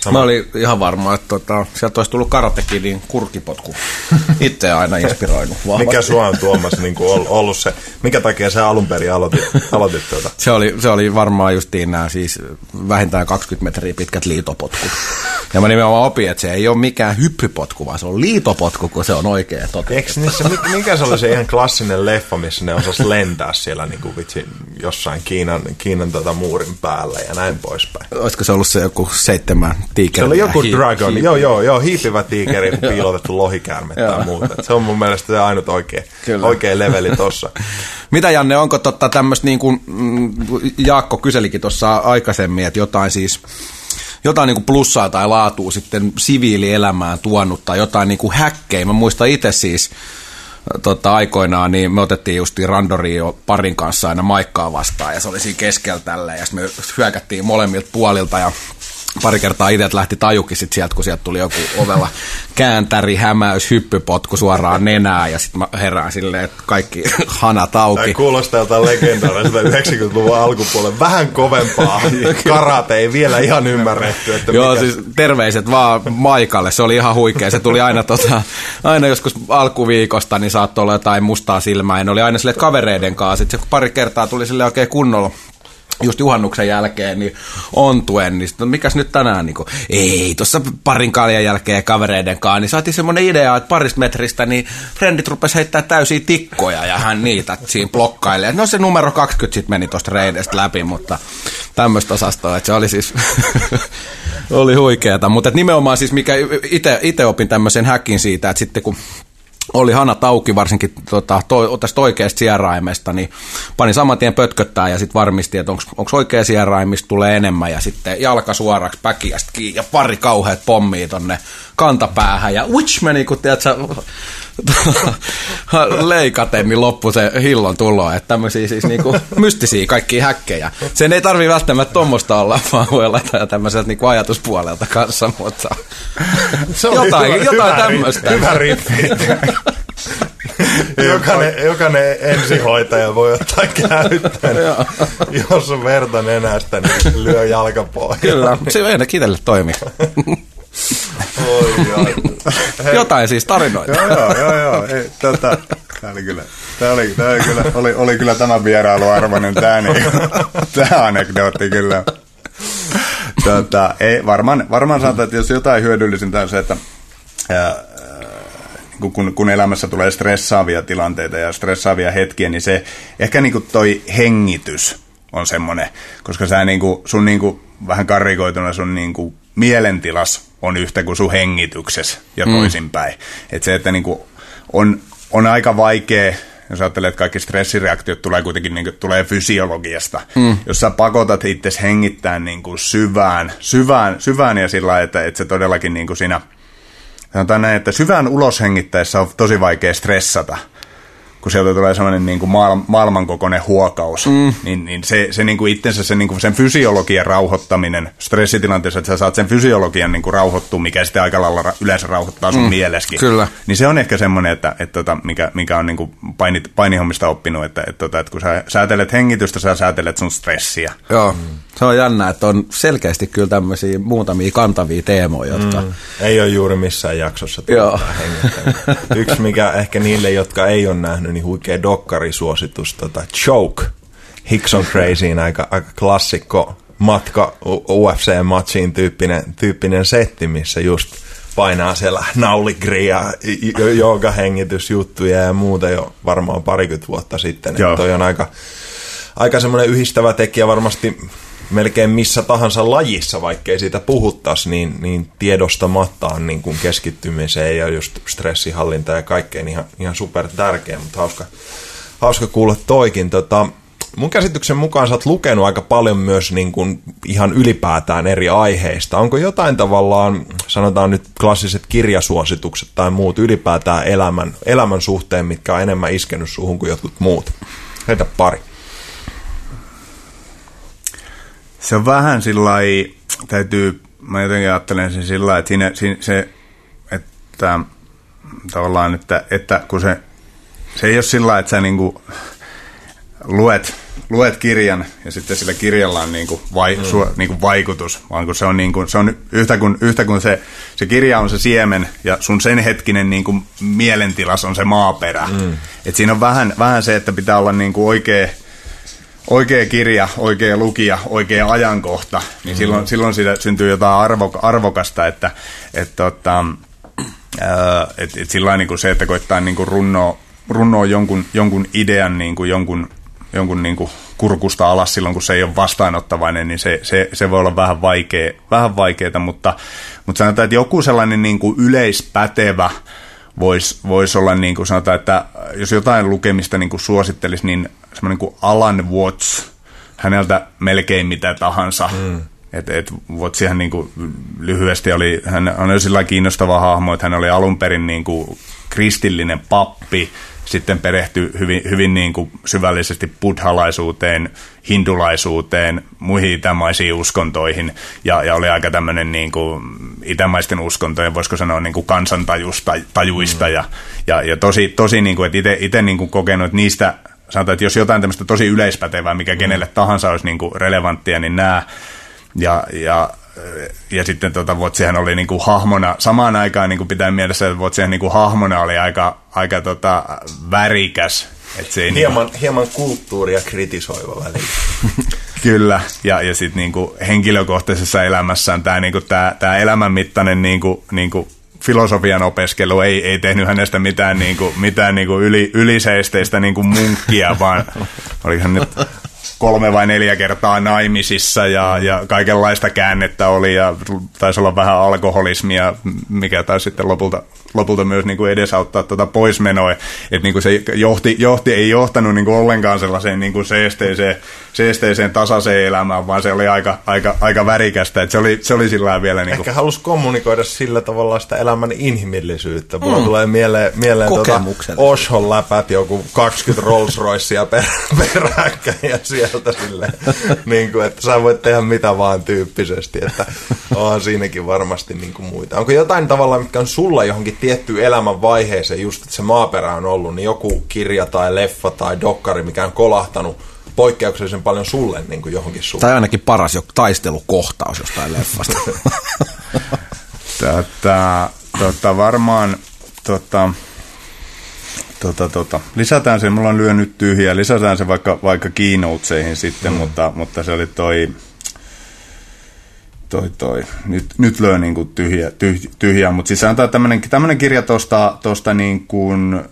Sama. Mä olin ihan varma, että tota, sieltä olisi tullut karatekidin kurkipotku. Itse aina inspiroinut vahvasti. Mikä sua on Tuomas niin kuin ollut se, minkä takia sä alun perin aloitit, aloitit tuota? se, oli, se oli varmaan justiin nämä siis vähintään 20 metriä pitkät liitopotkut. Ja mä nimenomaan opin, että se ei ole mikään hyppypotku, vaan se on liitopotku, kun se on oikea. Eikö niissä, mikä se oli se ihan klassinen leffa, missä ne osas lentää siellä niin kuin vitsi, jossain Kiinan, Kiinan tota muurin päällä ja näin poispäin? Olisiko se ollut se joku seitsemän tiikeri. Se oli joku Hi- dragon, hi- joo joo, joo, hiipivä tiikeri, piilotettu lohikäärme tai muuta. Et Se on mun mielestä se ainut oikea, Kyllä. oikea leveli tossa. Mitä Janne, onko totta tämmöistä niin kuin mm, Jaakko kyselikin tuossa aikaisemmin, että jotain siis jotain niin kuin plussaa tai laatua sitten siviilielämään tuonut tai jotain niin kuin häkkejä. Mä muistan itse siis tota, aikoinaan, niin me otettiin justiin Randorio parin kanssa aina maikkaa vastaan ja se oli siinä keskellä tällä ja me hyökättiin molemmilta puolilta ja pari kertaa itse lähti tajukin sit sieltä, kun sieltä tuli joku ovella kääntäri, hämäys, hyppypotku suoraan nenää ja sitten mä herään silleen, että kaikki hanat auki. kuulostaa jotain legendaarista 90-luvun alkupuolen vähän kovempaa karate, ei vielä ihan ymmärretty, että Joo, mikä... siis terveiset vaan Maikalle, se oli ihan huikea. Se tuli aina, tota, aina joskus alkuviikosta, niin saattoi olla jotain mustaa silmää. Ja ne oli aina että kavereiden kanssa. Sitten se pari kertaa tuli sille oikein kunnolla just juhannuksen jälkeen, niin ontuen, niin sit, mikäs nyt tänään, niin kuin, ei, tuossa parin kaljan jälkeen kavereiden kanssa, niin saatiin semmoinen idea, että parista metristä, niin frendit rupes heittää täysiä tikkoja, ja hän niitä siinä blokkailee. No se numero 20 sitten meni tuosta reidestä läpi, mutta tämmöistä osastoa, että se oli siis, oli huikeeta, mutta nimenomaan siis mikä itse opin tämmöisen häkin siitä, että sitten kun oli hanat auki, varsinkin tota, to, tästä oikeasta sieraimesta, niin pani saman tien pötköttää ja sitten varmisti, että onko oikea sierain, mistä tulee enemmän, ja sitten jalka suoraksi päkiästä kiinni, ja pari kauheat pommia tonne kantapäähän, ja which meni, kun tiedätkö, leikaten, niin loppu se hillon tulo, että tämmöisiä siis niinku mystisiä kaikkia häkkejä. Sen ei tarvi välttämättä tuommoista olla, vaan voi olla jotain tämmöiseltä niinku ajatuspuolelta kanssa, mutta Se jotain, hyvä- jotain hyvä tämmöistä. Hyvä riffi. jokainen, jokainen ensihoitaja voi ottaa käyttöön. Jos on verta nenästä, niin lyö jalka pois. Kyllä, se ainakin itselle toimi. Oi. Jotain siis tarinoita. Joo, joo, joo, joo. Ei, tota, tää oli kyllä, tää oli, tää oli kyllä, oli, oli kyllä tämä vierailuarvoinen tää, niin, tää anekdootti kyllä. Tota, ei, varmaan, varmaan sanotaan, että jos jotain hyödyllisintä on se, että ää, kun, kun elämässä tulee stressaavia tilanteita ja stressaavia hetkiä, niin se ehkä niin kuin toi hengitys on semmoinen, koska sä niin kuin, sun niin kuin, vähän karrikoituna sun niin kuin mielentilas on yhtä kuin sun hengityksessä ja toisinpäin. Että se, että niin kuin on, on aika vaikea, jos ajattelee, että kaikki stressireaktiot tulee kuitenkin niin kuin, tulee fysiologiasta. Mm. Jos sä pakotat itse hengittää niin kuin syvään, syvään, syvään ja sillä lailla, että, että se todellakin niin kuin siinä – sanotaan näin, että syvään uloshengittäessä on tosi vaikea stressata, kun sieltä tulee sellainen niin kuin maailman, maailmankokoinen huokaus, mm. niin, niin se, se niin kuin itsensä se niin kuin sen fysiologian rauhoittaminen stressitilanteessa, että sä saat sen fysiologian niin kuin rauhoittua, mikä sitten aika lailla yleensä rauhoittaa sun mm. mieleskin. kyllä. Niin se on ehkä semmoinen, että, että, että mikä, mikä on niin kuin painit, painihommista oppinut, että, että, että, että kun sä säätelet hengitystä, sä säätelet sun stressiä. Joo, se on jännä, että on selkeästi kyllä tämmöisiä muutamia kantavia teemoja, jotka... Mm. Ei ole juuri missään jaksossa Joo. Yksi, mikä ehkä niille, jotka ei ole nähnyt, niin huikea dokkarisuositus, tota, Choke, Hickson Crazyin aika, aika klassikko matka UFC-matsiin tyyppinen, tyyppinen setti, missä just painaa siellä nauligria, joogahengitysjuttuja ja muuta jo varmaan parikymmentä vuotta sitten. Joo. Että toi on aika, aika semmoinen yhdistävä tekijä varmasti melkein missä tahansa lajissa, vaikkei siitä puhuttaisi, niin, niin tiedostamattaan niin kuin keskittymiseen ja just stressihallinta ja kaikkeen ihan, ihan super tärkeä, mutta hauska, hauska kuulla toikin. Tota, mun käsityksen mukaan sä oot lukenut aika paljon myös niin kuin ihan ylipäätään eri aiheista. Onko jotain tavallaan, sanotaan nyt klassiset kirjasuositukset tai muut ylipäätään elämän, elämän suhteen, mitkä on enemmän iskenyt suhun kuin jotkut muut? Heitä pari. Se on vähän sillä täytyy, mä jotenkin ajattelen sen sillä että siinä, siinä se, että tavallaan, että, että kun se, se ei ole sillä että sä niinku luet, luet kirjan ja sitten sillä kirjalla on niinku vai, mm. su, niinku vaikutus, vaan kun se on, niinku, se on yhtä kuin, yhtä kuin se, se kirja on se siemen ja sun sen hetkinen niinku mielentilas on se maaperä. Mm. Et siinä on vähän, vähän se, että pitää olla niinku oikea, oikea kirja, oikea lukija, oikea ajankohta, niin mm. silloin, silloin siitä syntyy jotain arvo, arvokasta, että et, tota, et, et sillä niin kuin se, että koittaa niin kuin runnoa, runnoa jonkun, jonkun idean, niin kuin jonkun jonkun niin kuin kurkusta alas silloin, kun se ei ole vastaanottavainen, niin se, se, se voi olla vähän, vaikea, vähän vaikeaa, mutta, mutta sanotaan, että joku sellainen niin kuin yleispätevä voisi vois olla, niin kuin sanotaan, että jos jotain lukemista niin kuin suosittelisi, niin semmoinen kuin Alan Watts, häneltä melkein mitä tahansa, mm. Et, et Wattsihan niin kuin lyhyesti oli, hän on sillä kiinnostava hahmo, että hän oli alun perin niin kuin kristillinen pappi, sitten perehtyi hyvin, hyvin niin kuin syvällisesti buddhalaisuuteen, hindulaisuuteen, muihin itämaisiin uskontoihin ja, ja oli aika tämmöinen niin kuin itämaisten uskontojen, voisiko sanoa niin kuin kansantajusta, tajuista mm. ja, ja, ja tosi, tosi niin kuin, että itse niin kuin kokenut, että niistä sanotaan, että jos jotain tämmöistä tosi yleispätevää, mikä mm. kenelle tahansa olisi niin kuin relevanttia, niin nämä ja, ja ja sitten tota, Votsihan oli niinku hahmona, samaan aikaan niinku pitää mielessä, että Votsihan niinku hahmona oli aika, aika tota, värikäs. Et se ei hieman, niinku... hieman kulttuuria kritisoiva välillä. Kyllä, ja, ja sitten niinku henkilökohtaisessa elämässään tämä niinku, tää, tää elämänmittainen niinku, niinku filosofian opiskelu ei, ei tehnyt hänestä mitään, niinku, mitään niinku yli, yliseisteistä niinku munkkia, vaan olihan nyt kolme vai neljä kertaa naimisissa ja, ja kaikenlaista käännettä oli ja taisi olla vähän alkoholismia, mikä taisi sitten lopulta, lopulta myös niin kuin edesauttaa tuota poismenoa. Että niin kuin se johti, johti, ei johtanut niin kuin ollenkaan sellaiseen niin kuin seesteiseen, seesteiseen tasaiseen elämään, vaan se oli aika, aika, aika värikästä. Että se oli, se oli sillä vielä... Niin kuin... Ehkä halusi kommunikoida sillä tavalla sitä elämän inhimillisyyttä. Mulla mm. tulee mieleen, mieleen tuota Oshon läpät, joku 20 Rolls Roycea per, peräkkäin ja sieltä silleen, niin kuin, että sä voit tehdä mitä vaan tyyppisesti. Että onhan siinäkin varmasti niin kuin muita. Onko jotain tavalla, mitkä on sulla johonkin tiettyyn elämän vaiheeseen, just että se maaperä on ollut, niin joku kirja tai leffa tai dokkari, mikä on kolahtanut poikkeuksellisen paljon sulle niin kuin johonkin sulle. Tai ainakin paras joku taistelukohtaus jostain leffasta. Tätä, tota, varmaan tota, tota, tota, lisätään se, mulla on lyönyt tyhjää, lisätään se vaikka, vaikka keynoteseihin sitten, mm. mutta, mutta se oli toi toi, toi. Nyt, nyt löö niin kuin tyhjä, tyhjä, tyhjä. mutta siis sanotaan tämmöinen, tämmöinen kirja tuosta tosta niin kuin, äh,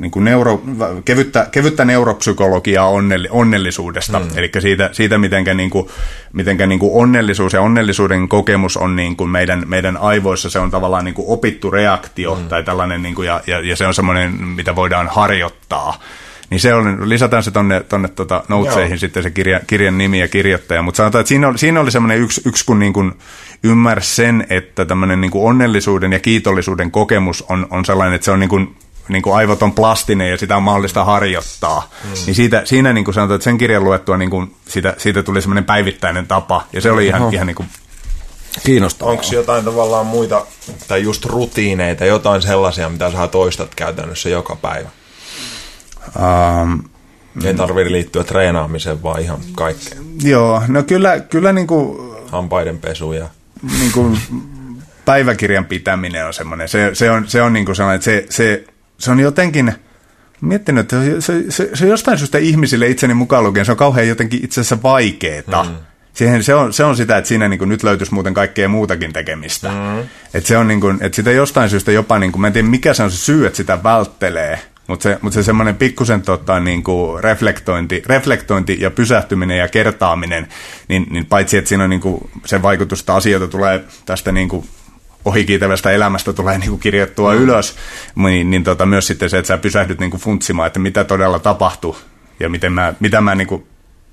niin kuin neuro, kevyttä, kevyttä neuropsykologiaa onnelli, onnellisuudesta, mm. eli siitä, siitä mitenkä, niin kuin, mitenkä niin kuin onnellisuus ja onnellisuuden kokemus on niin kuin meidän, meidän aivoissa, se on tavallaan niin kuin opittu reaktio, mm. tai tällainen, niin kuin, ja, ja, ja se on semmoinen, mitä voidaan harjoittaa. Niin se on, lisätään se tonne, tonne tota noteseihin Joo. sitten se kirja, kirjan nimi ja kirjoittaja. Mutta sanotaan, että siinä oli, siinä oli semmoinen yksi, yksi kun niin kuin ymmärsi sen, että tämmöinen niin kuin onnellisuuden ja kiitollisuuden kokemus on, on sellainen, että se on niin kuin niin kuin aivot on plastinen ja sitä on mahdollista harjoittaa. Mm. Niin siitä, siinä niin kuin sanotaan, että sen kirjan luettua niin kuin siitä, siitä tuli semmoinen päivittäinen tapa. Ja se oli ihan, Oho. ihan niin kuin Kiinnostavaa. Onko jotain tavallaan muita, tai just rutiineita, jotain sellaisia, mitä sä toistat käytännössä joka päivä? Um, Ei tarvitse liittyä treenaamiseen, vaan ihan kaikkeen. Joo, no kyllä, kyllä niin kuin, Hampaiden pesu ja... Niin kuin, päiväkirjan pitäminen on semmoinen, se, se on, se on niin kuin sellainen, että se, se, se on jotenkin, miettinyt, että se, se, se jostain syystä ihmisille itseni mukaan lukien, se on kauhean jotenkin itse asiassa vaikeeta. Mm. Siihen, se, on, se on sitä, että siinä niin kuin nyt löytyisi muuten kaikkea muutakin tekemistä. Mm. Että se on niin kuin, että sitä jostain syystä jopa, niin kuin, mä en tiedä mikä se on se syy, että sitä välttelee, mutta se, mut se semmoinen pikkusen tota, niin kuin reflektointi, reflektointi ja pysähtyminen ja kertaaminen, niin, niin paitsi että siinä on niin kuin se vaikutus, että asioita tulee tästä niin kuin ohikiitävästä elämästä tulee niin kuin kirjattua mm. ylös, niin, niin tota, myös sitten se, että sä pysähdyt niin kuin funtsimaan, että mitä todella tapahtuu ja miten mä, mitä mä niin kuin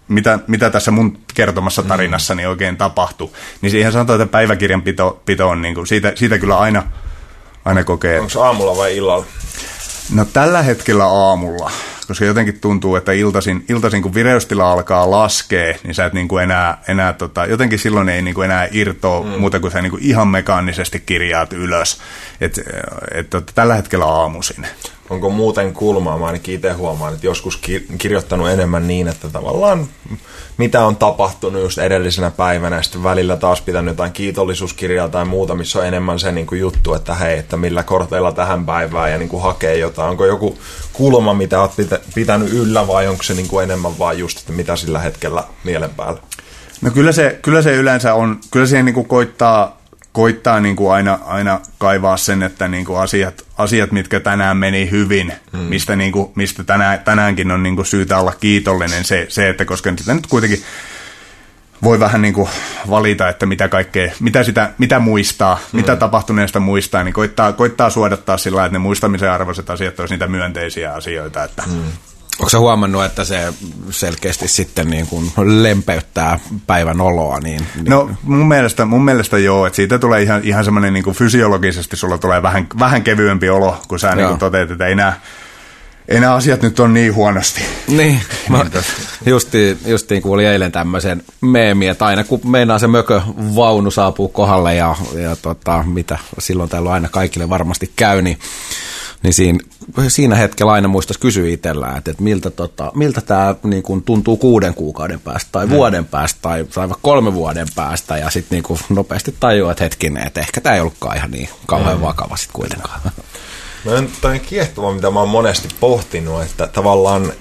mitä, mitä tässä mun kertomassa mm. tarinassani mm. oikein tapahtui, niin siihen sanotaan, että päiväkirjanpito pito on, niin kuin, siitä, siitä kyllä aina, aina kokee. Onko aamulla vai illalla? No tällä hetkellä aamulla, koska jotenkin tuntuu, että iltaisin, iltaisin kun vireystila alkaa laskea, niin sä et niin kuin enää, enää tota, jotenkin silloin ei niin kuin enää irtoa mm. muuta kuin sä niin kuin ihan mekaanisesti kirjaat ylös. Et, et, et, tällä hetkellä aamuisin. Onko muuten kulmaa? Mä ainakin itse huomaan, että joskus kirjoittanut enemmän niin, että tavallaan mitä on tapahtunut just edellisenä päivänä, ja sitten välillä taas pitänyt jotain kiitollisuuskirjaa tai muuta, missä on enemmän se niin kuin juttu, että hei, että millä korteilla tähän päivään ja niin kuin hakee jotain. Onko joku kulma, mitä olet pitänyt yllä vai onko se niin kuin enemmän vaan just, että mitä sillä hetkellä mielen päällä? No kyllä se, kyllä se yleensä on, kyllä siihen niin kuin koittaa koittaa niin kuin aina, aina kaivaa sen, että niin kuin asiat, asiat, mitkä tänään meni hyvin, mm. mistä, niin kuin, mistä tänään, tänäänkin on niin kuin syytä olla kiitollinen, se, se että koska sitä nyt kuitenkin voi vähän niin kuin valita, että mitä kaikkea, mitä, sitä, mitä muistaa, mm. mitä tapahtuneesta muistaa, niin koittaa, koittaa suodattaa sillä että ne muistamisen arvoiset asiat olisivat niitä myönteisiä asioita. Että. Mm. Onko se huomannut, että se selkeästi sitten niin kuin lempeyttää päivän oloa? Niin, niin... No mun mielestä, mun mielestä joo, että siitä tulee ihan, ihan semmoinen niin fysiologisesti, sulla tulee vähän, vähän kevyempi olo, kun sä niin kuin toteat, että ei nämä ei nämä asiat nyt ole niin huonosti. Niin, mä justiin, justiin kuulin eilen tämmöisen meemiä, että aina kun meinaa se mökö vaunu saapuu kohdalle ja, ja tota, mitä silloin täällä aina kaikille varmasti käy, niin, niin siinä, siinä hetkellä aina muistaisi kysyä itsellään, että, että miltä, tota, miltä tämä niin kuin tuntuu kuuden kuukauden päästä tai mm. vuoden päästä tai, tai vaikka kolme vuoden päästä ja sitten niin nopeasti tajuaa, että hetkinen, että ehkä tämä ei ollutkaan ihan niin kauhean mm. vakava sitten kuitenkaan. No on kiehtova, mitä mä oon monesti pohtinut, että tavallaan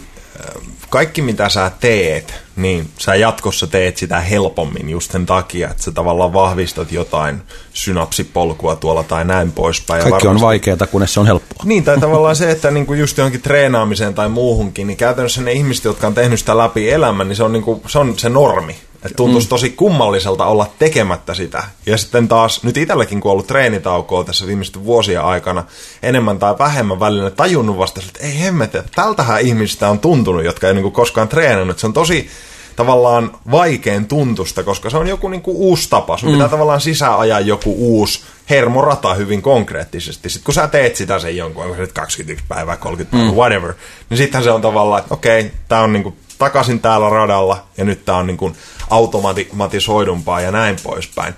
kaikki mitä sä teet, niin sä jatkossa teet sitä helpommin just sen takia, että sä tavallaan vahvistat jotain synapsipolkua tuolla tai näin poispäin. Kaikki varmasti, on vaikeaa, kunnes se on helppoa. Niin, tai tavallaan se, että niinku just johonkin treenaamiseen tai muuhunkin, niin käytännössä ne ihmiset, jotka on tehnyt sitä läpi elämän, niin se on, niinku, se, on se normi. Että tuntuisi mm. tosi kummalliselta olla tekemättä sitä. Ja sitten taas, nyt itselläkin kun on ollut treenitaukoa tässä viimeisten vuosien aikana, enemmän tai vähemmän välillä tajunnut vasta, että ei hemmet, tältähän ihmistä on tuntunut, jotka ei niin kuin koskaan treenannut. Se on tosi tavallaan vaikein tuntusta, koska se on joku niin kuin uusi tapa. Sun mm. pitää tavallaan sisäajaa joku uusi hermorata hyvin konkreettisesti. Sitten kun sä teet sitä sen jonkun, onko se 21 päivää, 30 päivää, mm. whatever, niin sittenhän se on tavallaan, että okei, okay, tää on niin kuin takaisin täällä radalla ja nyt tää on niin kuin automatisoidumpaa ja näin poispäin.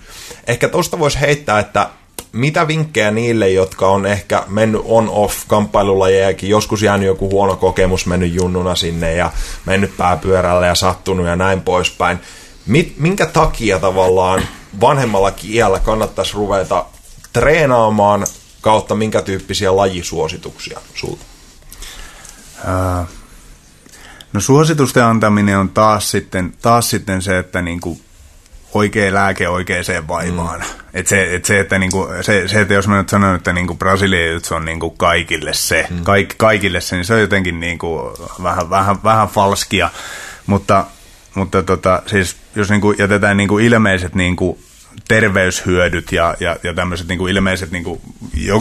Ehkä tuosta voisi heittää, että mitä vinkkejä niille, jotka on ehkä mennyt on-off kamppailulajejakin, joskus jäänyt joku huono kokemus, mennyt junnuna sinne ja mennyt pääpyörällä ja sattunut ja näin poispäin. Minkä takia tavallaan vanhemmalla iällä kannattaisi ruveta treenaamaan kautta minkä tyyppisiä lajisuosituksia sulta? Uh, No suositusten antaminen on taas sitten, taas sitten se, että niinku oikea lääke oikeaan vaivaan. Mm. Et se, et se, että niinku, se, se, että jos mä nyt sanon, että niinku Brasilia on niinku kaikille se, mm. kaik, kaikille se, niin se on jotenkin niinku vähän, vähän, vähän falskia. Mutta, mutta tota, siis jos niinku jätetään niinku ilmeiset niinku terveyshyödyt ja, ja, ja tämmöiset niin kuin ilmeiset niin kuin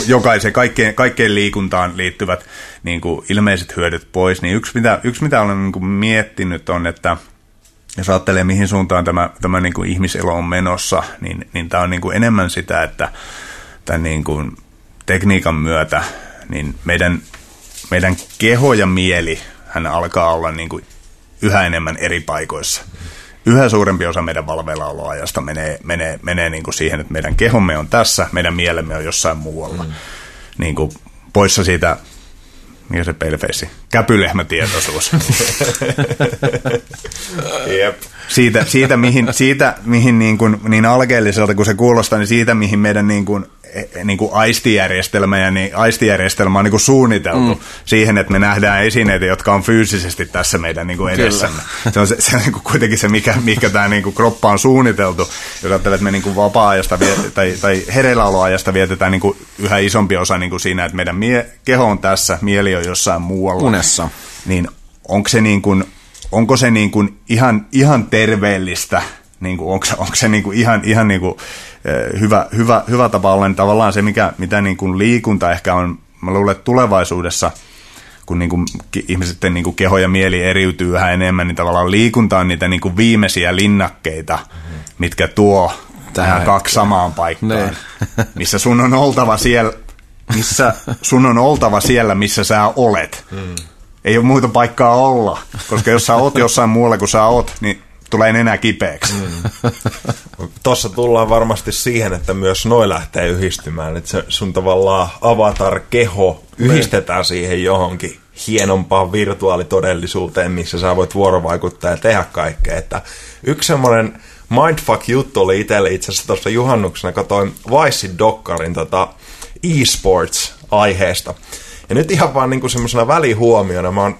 jokaisen, kaikkeen, kaikkeen liikuntaan liittyvät niin kuin ilmeiset hyödyt pois, niin yksi mitä, yksi mitä olen niin kuin miettinyt on, että jos ajattelee mihin suuntaan tämä, tämä niin kuin ihmiselo on menossa, niin, niin tämä on niin kuin enemmän sitä, että tämän niin kuin tekniikan myötä niin meidän, meidän keho ja mieli hän alkaa olla niin kuin yhä enemmän eri paikoissa yhä suurempi osa meidän valveillaoloajasta menee, menee, menee niin kuin siihen, että meidän kehomme on tässä, meidän mielemme on jossain muualla. Mm. Niin kuin poissa siitä, mikä se paleface, käpylehmätietoisuus. Jep. Siitä, siitä, mihin, siitä, mihin niin, kuin, niin alkeelliselta kuin se kuulostaa, niin siitä, mihin meidän niin kuin E, niin kuin aistijärjestelmä ja niin, aistijärjestelmä on niin kuin suunniteltu mm. siihen, että me nähdään esineitä, jotka on fyysisesti tässä meidän niin kuin edessämme. Kyllä. Se on, se, se on niin kuin kuitenkin se, mikä, mikä tämä niin kuin kroppa on suunniteltu. Jos ajattelee, että me niin kuin vapaa-ajasta viet, tai, tai hereilläoloajasta vietetään niin kuin yhä isompi osa niin kuin siinä, että meidän mie, keho on tässä, mieli on jossain muualla. Unessa. Niin onko se, niin kuin, onko se niin kuin ihan, ihan terveellistä niin kuin, onko, onko se niin kuin ihan, ihan niin kuin, hyvä, hyvä, hyvä tapa olla, niin tavallaan se, mikä, mitä niin kuin liikunta ehkä on, mä luulen, että tulevaisuudessa, kun niin kuin ihmisten niin kuin keho ja mieli eriytyy yhä enemmän, niin tavallaan liikunta on niitä niin kuin viimeisiä linnakkeita, mm-hmm. mitkä tuo tähän kaksi samaan paikkaan, ne. missä sun on oltava siellä, missä sun on oltava siellä, missä sä olet. Mm. Ei ole muuta paikkaa olla, koska jos sä oot jossain muualla kuin sä oot, niin tulee enää kipeäksi. Mm. Tuossa tullaan varmasti siihen, että myös noi lähtee yhdistymään, että se sun tavallaan avatar-keho yhdistetään siihen johonkin hienompaan virtuaalitodellisuuteen, missä sä voit vuorovaikuttaa ja tehdä kaikkea. Että yksi semmoinen mindfuck-juttu oli itselle itse asiassa tuossa juhannuksena, katsoin Vice Dokkarin tota e-sports-aiheesta. Ja nyt ihan vaan niin semmoisena välihuomiona, mä oon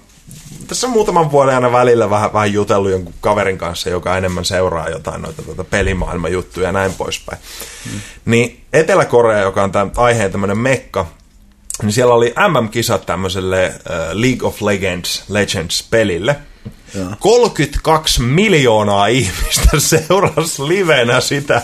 tässä on muutaman vuoden aina välillä vähän, vähän jutellut jonkun kaverin kanssa, joka enemmän seuraa jotain noita tuota pelimaailmajuttuja ja näin poispäin. Mm. Niin Etelä-Korea, joka on tämän aiheen tämmöinen mekka, niin siellä oli MM-kisat tämmöiselle uh, League of Legends, Legends-pelille – 32 miljoonaa ihmistä seurasi livenä sitä.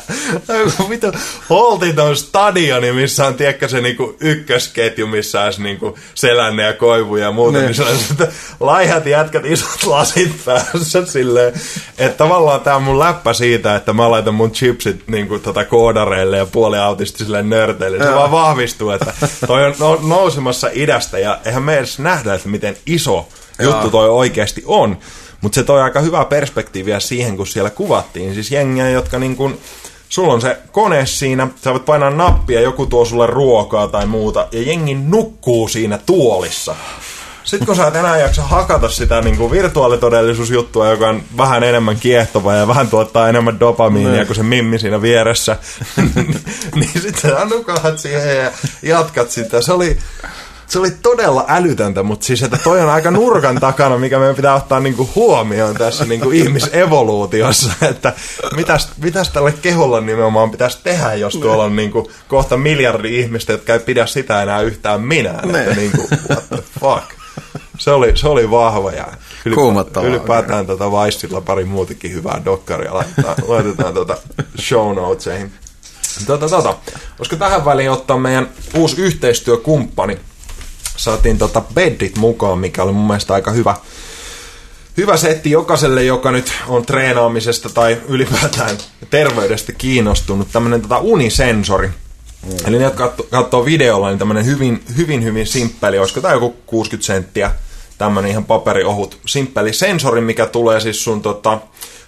Mitä holtiton stadioni, missä on tiedätkö se niinku ykkösketju, missä olisi niinku selänne ja koivu ja muuta. Ne. Niin sellaiset laihat jätkät, isot lasit päässä silleen. Että tavallaan tämä on mun läppä siitä, että mä laitan mun chipsit niinku tota koodareille ja puoliautistisille nörteille. Se vaan vahvistuu, että toi on nousemassa idästä ja eihän me edes nähdä, että miten iso juttu toi oikeasti on. Mutta se toi aika hyvää perspektiiviä siihen, kun siellä kuvattiin. Siis jengiä, jotka niin kun, sulla on se kone siinä, sä voit painaa nappia, joku tuo sulle ruokaa tai muuta, ja jengi nukkuu siinä tuolissa. Sitten kun sä et enää jaksa hakata sitä niin kuin virtuaalitodellisuusjuttua, joka on vähän enemmän kiehtova ja vähän tuottaa enemmän dopamiinia mm. kuin se mimmi siinä vieressä, niin sitten sä nukahat siihen ja jatkat sitä. Se oli, se oli todella älytöntä, mutta siis että toi on aika nurkan takana, mikä meidän pitää ottaa niinku huomioon tässä niinku ihmisevoluutiossa, että mitäs, mitäs tälle keholla nimenomaan pitäisi tehdä, jos tuolla on niinku kohta miljardi ihmistä, jotka ei pidä sitä enää yhtään minä. Että niinku, what the fuck. Se oli, se oli vahva ja ylipä, ylipäätään tota Vaistilla pari muutakin hyvää dokkaria laitetaan, laitetaan tota show notesihin. Tota, tota. Olisiko tähän väliin ottaa meidän uusi yhteistyökumppani, saatiin tota beddit mukaan, mikä oli mun mielestä aika hyvä, hyvä setti jokaiselle, joka nyt on treenaamisesta tai ylipäätään terveydestä kiinnostunut. Tämmöinen tota unisensori. Mm. Eli ne, jotka katsoo videolla, niin tämmöinen hyvin, hyvin, hyvin simppeli, olisiko tämä joku 60 senttiä, tämmöinen ihan paperiohut simppeli sensori, mikä tulee siis sun tota,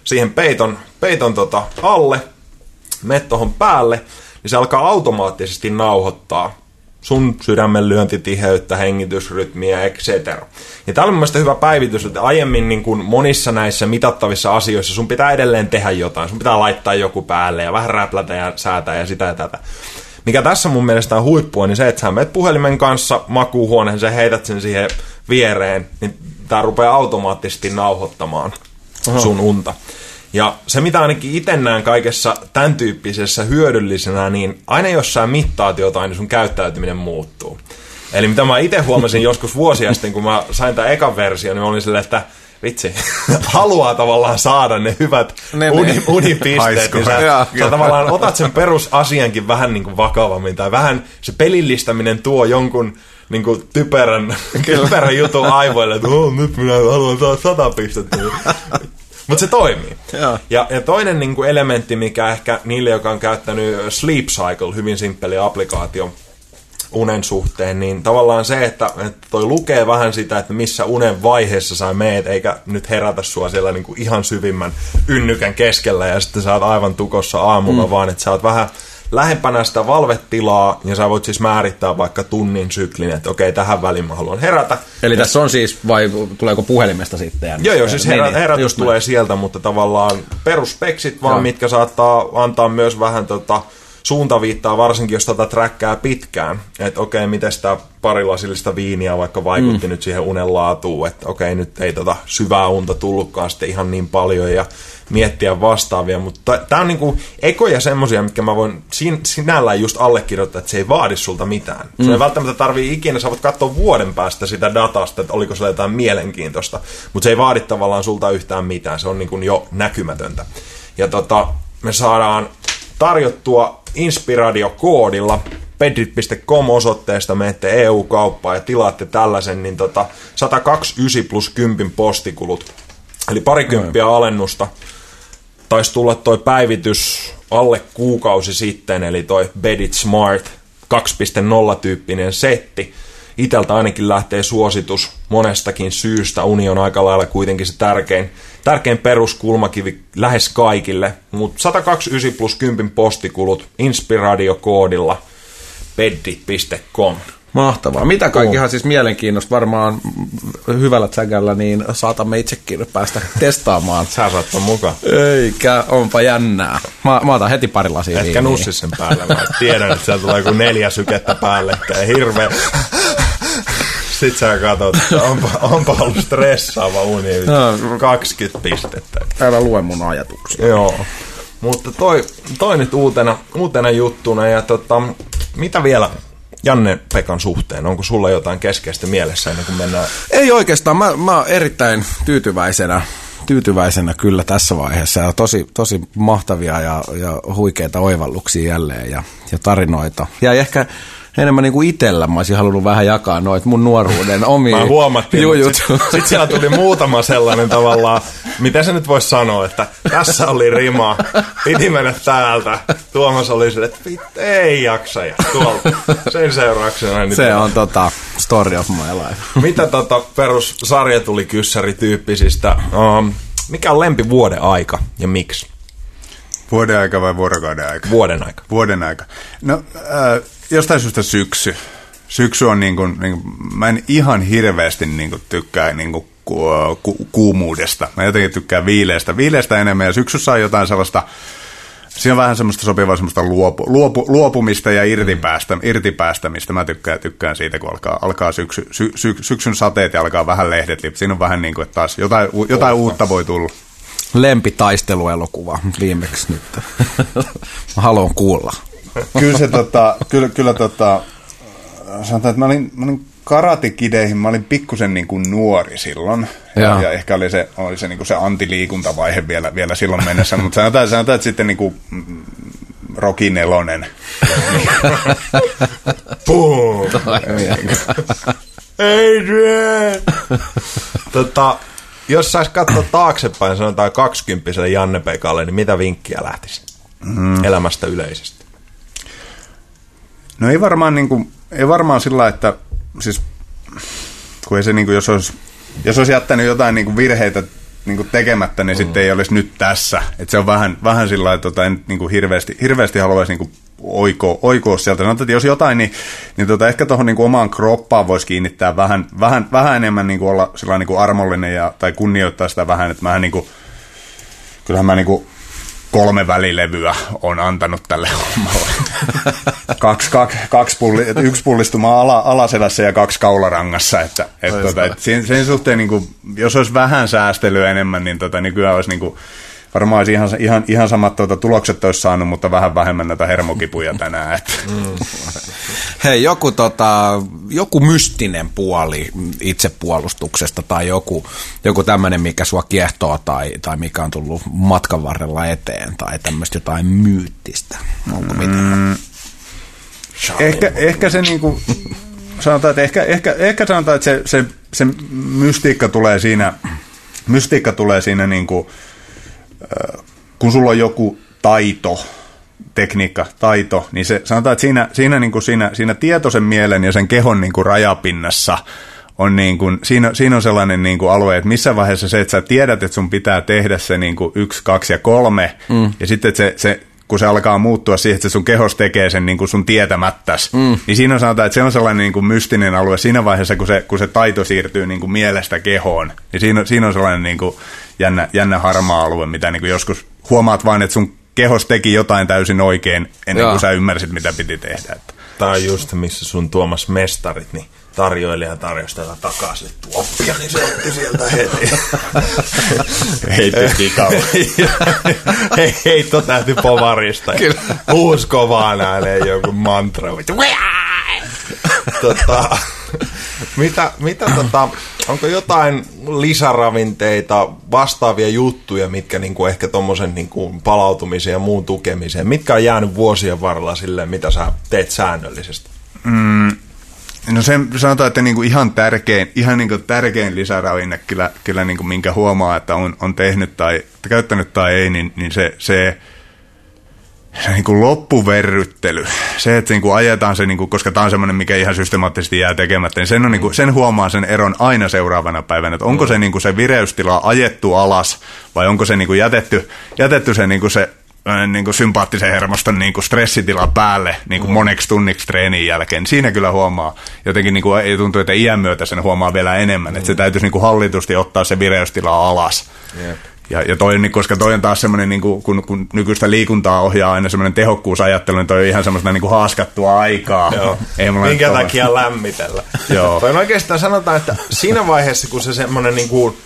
siihen peiton, peiton tota, alle, mettohon päälle, niin se alkaa automaattisesti nauhoittaa sun sydämen lyöntitiheyttä, hengitysrytmiä, etc. Ja tämä on mun mielestä hyvä päivitys, että aiemmin niin kuin monissa näissä mitattavissa asioissa sun pitää edelleen tehdä jotain. Sun pitää laittaa joku päälle ja vähän räplätä ja säätää ja sitä ja tätä. Mikä tässä mun mielestä on huippua, niin se, että sä menet puhelimen kanssa makuuhuoneen, sä heität sen siihen viereen, niin tämä rupeaa automaattisesti nauhoittamaan Aha. sun unta. Ja se, mitä ainakin itse näen kaikessa tämän tyyppisessä hyödyllisenä, niin aina jos sä mittaat jotain, niin sun käyttäytyminen muuttuu. Eli mitä mä itse huomasin joskus vuosia sitten, kun mä sain tämän ekan version, niin mä olin silleen, että vitsi, haluaa tavallaan saada ne hyvät ne, uni, ne. unipisteet, niin sä, sä tavallaan otat sen perusasiankin vähän niin kuin vakavammin, tai vähän se pelillistäminen tuo jonkun niin kuin typerän, typerän jutun aivoille, että oh, nyt minä haluan saada sata pistettä. Mutta se toimii. Ja, ja toinen niin kuin elementti, mikä ehkä niille, joka on käyttänyt Sleep Cycle, hyvin simppeli applikaatio, unen suhteen, niin tavallaan se, että, että toi lukee vähän sitä, että missä unen vaiheessa sä meet, eikä nyt herätä sua siellä niin kuin ihan syvimmän ynnykän keskellä ja sitten sä oot aivan tukossa aamulla, mm. vaan että sä oot vähän lähempänä sitä valvetilaa, ja sä voit siis määrittää vaikka tunnin syklin, että okei, tähän väliin mä haluan herätä. Eli ja tässä on siis, vai tuleeko puhelimesta sitten? Joo, joo, siis herä, niin, niin, herätys tulee näin. sieltä, mutta tavallaan perusspeksit vaan, joo. mitkä saattaa antaa myös vähän tota, suuntaviittaa, varsinkin jos tätä träkkää pitkään. Että okei, miten sitä parilasillista viiniä vaikka vaikutti mm. nyt siihen unen laatuun, että okei, nyt ei tota syvää unta tullutkaan sitten ihan niin paljon ja miettiä vastaavia, mutta tämä on niinku ekoja semmosia, mitkä mä voin sin- sinällään just allekirjoittaa, että se ei vaadi sulta mitään. Mm. Se ei välttämättä tarvii ikinä, sä voit katsoa vuoden päästä sitä datasta, että oliko se jotain mielenkiintoista, mutta se ei vaadi tavallaan sulta yhtään mitään, se on niinku jo näkymätöntä. Ja tota, me saadaan tarjottua Inspiradio-koodilla pedrit.com osoitteesta menette EU-kauppaan ja tilaatte tällaisen, niin tota 129 plus 10 postikulut. Eli parikymppiä no. alennusta. Taisi tulla toi päivitys alle kuukausi sitten, eli toi Bedit Smart 2.0-tyyppinen setti. Iteltä ainakin lähtee suositus monestakin syystä. Uni on aika lailla kuitenkin se tärkein, tärkein peruskulmakivi lähes kaikille. Mutta 129 plus 10 postikulut Inspiradio-koodilla beddit.com. Mahtavaa. Mitä kaikkihan siis mielenkiinnosta varmaan hyvällä tsägällä, niin saatamme itsekin päästä testaamaan. Sä saat mukaan. Eikä, onpa jännää. Mä, mä otan heti pari lasia Etkä nussi sen päälle, mä tiedän, että siellä tulee joku neljä sykettä päälle. Hirveä Sitten sä katsot, että onpa, onpa ollut stressaava uni. 20 pistettä. Älä lue mun ajatuksia. Joo. Mutta toi, toi nyt uutena, uutena juttuna. Ja tota, mitä vielä Janne Pekan suhteen? Onko sulla jotain keskeistä mielessä ennen kuin mennään? Ei oikeastaan. Mä, mä oon erittäin tyytyväisenä tyytyväisenä kyllä tässä vaiheessa ja tosi, tosi mahtavia ja, ja huikeita oivalluksia jälleen ja, ja tarinoita. Ja ehkä enemmän niin kuin itsellä mä olisin halunnut vähän jakaa noit mun nuoruuden omiin Mä huomattiin, jujut. Sitten sit siellä tuli muutama sellainen tavallaan, mitä se nyt voisi sanoa, että tässä oli rima, piti mennä täältä. Tuomas oli sille, että ei jaksa ja tuolta. Sen seurauksena. Niin se on tota, story of my life. mitä tota perus sarja tuli kyssäri tyyppisistä? Um, mikä on lempi vuoden aika ja miksi? Vuoden aika vai vuorokauden aika? Vuoden aika. Vuoden aika. No, äh, jostain syystä syksy. Syksy on niin kuin, niin kuin mä en ihan hirveästi niin kuin tykkää niin kuin ku, ku, kuumuudesta. Mä jotenkin tykkään viileästä. Viileästä enemmän ja syksyssä on jotain sellaista, siinä on vähän semmoista sopivaa semmoista luopu, luopu, luopumista ja irtipäästä, irtipäästämistä. Mä tykkään, tykkään siitä, kun alkaa, alkaa syksy, sy, sy, syksyn sateet ja alkaa vähän lehdet. Siinä on vähän niin kuin, että taas jotain, jotain uutta voi tulla lempitaisteluelokuva viimeksi nyt. mä haluan kuulla. Kyllä se tota, kyllä, kyllä tota, sanotaan, että mä olin, mä olin karatekideihin, mä olin pikkusen niin kuin nuori silloin. Ja, ja ehkä oli se, oli se, niin kuin se antiliikuntavaihe vielä, vielä silloin mennessä, mutta sanotaan, sanotaan, että sitten niin kuin Rocky Nelonen. Boom! Adrian! tota, jos sais katsoa taaksepäin, sanotaan 20 Janne Pekalle, niin mitä vinkkiä lähtisi mm. elämästä yleisesti? No ei varmaan, niin kuin, ei varmaan sillä, että siis, kun ei se, niin kuin, jos, olisi, jos olisi jättänyt jotain niin kuin virheitä niin kuin tekemättä, niin mm. sitten ei olisi nyt tässä. Et se on vähän, vähän sillä että tota, en niin kuin hirveästi, hirveästi haluaisi niin kuin oiko, oikoa sieltä. No, että jos jotain, niin, niin tota, ehkä tuohon niin omaan kroppaan voisi kiinnittää vähän, vähän, vähän enemmän niin kuin olla sillä niin kuin armollinen ja, tai kunnioittaa sitä vähän, että mä niin kuin, kyllähän mä niin kuin kolme välilevyä on antanut tälle hommalle. kaksi, kaksi, kaksi pulli, yksi pullistuma ala, alaselässä ja kaksi kaularangassa. Että, et, tota, et sen, sen, suhteen, niin kuin, jos olisi vähän säästelyä enemmän, niin tota, niin kyllä olisi niin kuin, varmaan olisi ihan, ihan, ihan samat tuota, tulokset olisi saanut, mutta vähän vähemmän näitä hermokipuja tänään. Että. Mm. Hei, joku, tota, joku mystinen puoli itsepuolustuksesta tai joku, joku tämmöinen, mikä sua kiehtoo tai, tai mikä on tullut matkan varrella eteen tai tämmöistä jotain myyttistä. Onko mm. mitään? Ehkä, ehkä se niinku, sanotaan, että ehkä, ehkä, ehkä sanotaan, että se, se, se mystiikka tulee siinä, mystiikka tulee siinä niinku, kun sulla on joku taito, tekniikka, taito, niin se, sanotaan, että siinä, siinä, niin kuin siinä, siinä tietoisen mielen ja sen kehon niin kuin rajapinnassa on niin kuin, siinä, siinä on sellainen niin kuin alue, että missä vaiheessa se, että sä tiedät, että sun pitää tehdä se niin kuin yksi, kaksi ja kolme, mm. ja sitten että se, se, kun se alkaa muuttua siihen, että se sun kehos tekee sen niin kuin sun tietämättäs, mm. niin siinä on sanotaan, että se on sellainen niin kuin mystinen alue siinä vaiheessa, kun se, kun se taito siirtyy niin kuin mielestä kehoon, niin siinä, siinä on sellainen niin kuin jännä, jännä harmaa alue, mitä niin kuin joskus huomaat vain, että sun kehos teki jotain täysin oikein ennen Joo. kuin sä ymmärsit, mitä piti tehdä. Että. Tämä on just missä sun Tuomas mestarit, niin tarjoilija tarjosi tätä takaisin tuoppia, niin se otti sieltä heti. Heitti kikalla. Hei, heitto tähti povarista. Huus kovaa ääneen joku mantra. tota, mitä, mitä tota, onko jotain lisäravinteita, vastaavia juttuja, mitkä niinku ehkä tuommoisen niinku palautumisen ja muun tukemiseen, mitkä on jäänyt vuosien varrella silleen, mitä sä teet säännöllisesti? Mm, no se sanotaan, että niinku ihan tärkein, ihan niinku tärkein lisäravinne kyllä, kyllä niinku minkä huomaa, että on, on tehnyt tai käyttänyt tai ei, niin, niin se, se se niin kuin loppuverryttely, se, että niin kuin ajetaan se, niin kuin, koska tämä on semmoinen, mikä ihan systemaattisesti jää tekemättä, niin sen, on, niin kuin, sen huomaa sen eron aina seuraavana päivänä, että onko se, niin kuin se vireystila ajettu alas vai onko se niin kuin jätetty, jätetty se, niin kuin se niin kuin sympaattisen hermoston niin kuin stressitila päälle niin kuin moneksi tunniksi treenin jälkeen. Siinä kyllä huomaa. Jotenkin niin kuin, ei tuntuu, että iän myötä sen huomaa vielä enemmän. Mm. Että se täytyisi niin kuin hallitusti ottaa se vireystila alas. Yeah. Ja, ja toi, niin, koska toi on taas semmoinen, niin kuin, kun, kun nykyistä liikuntaa ohjaa aina semmoinen tehokkuusajattelu, niin toi on ihan semmoista niin kuin haaskattua aikaa. Joo. Ei Minkä takia lämmitellä. Joo. Toi on oikeastaan sanotaan, että siinä vaiheessa, kun se semmoinen niin kuin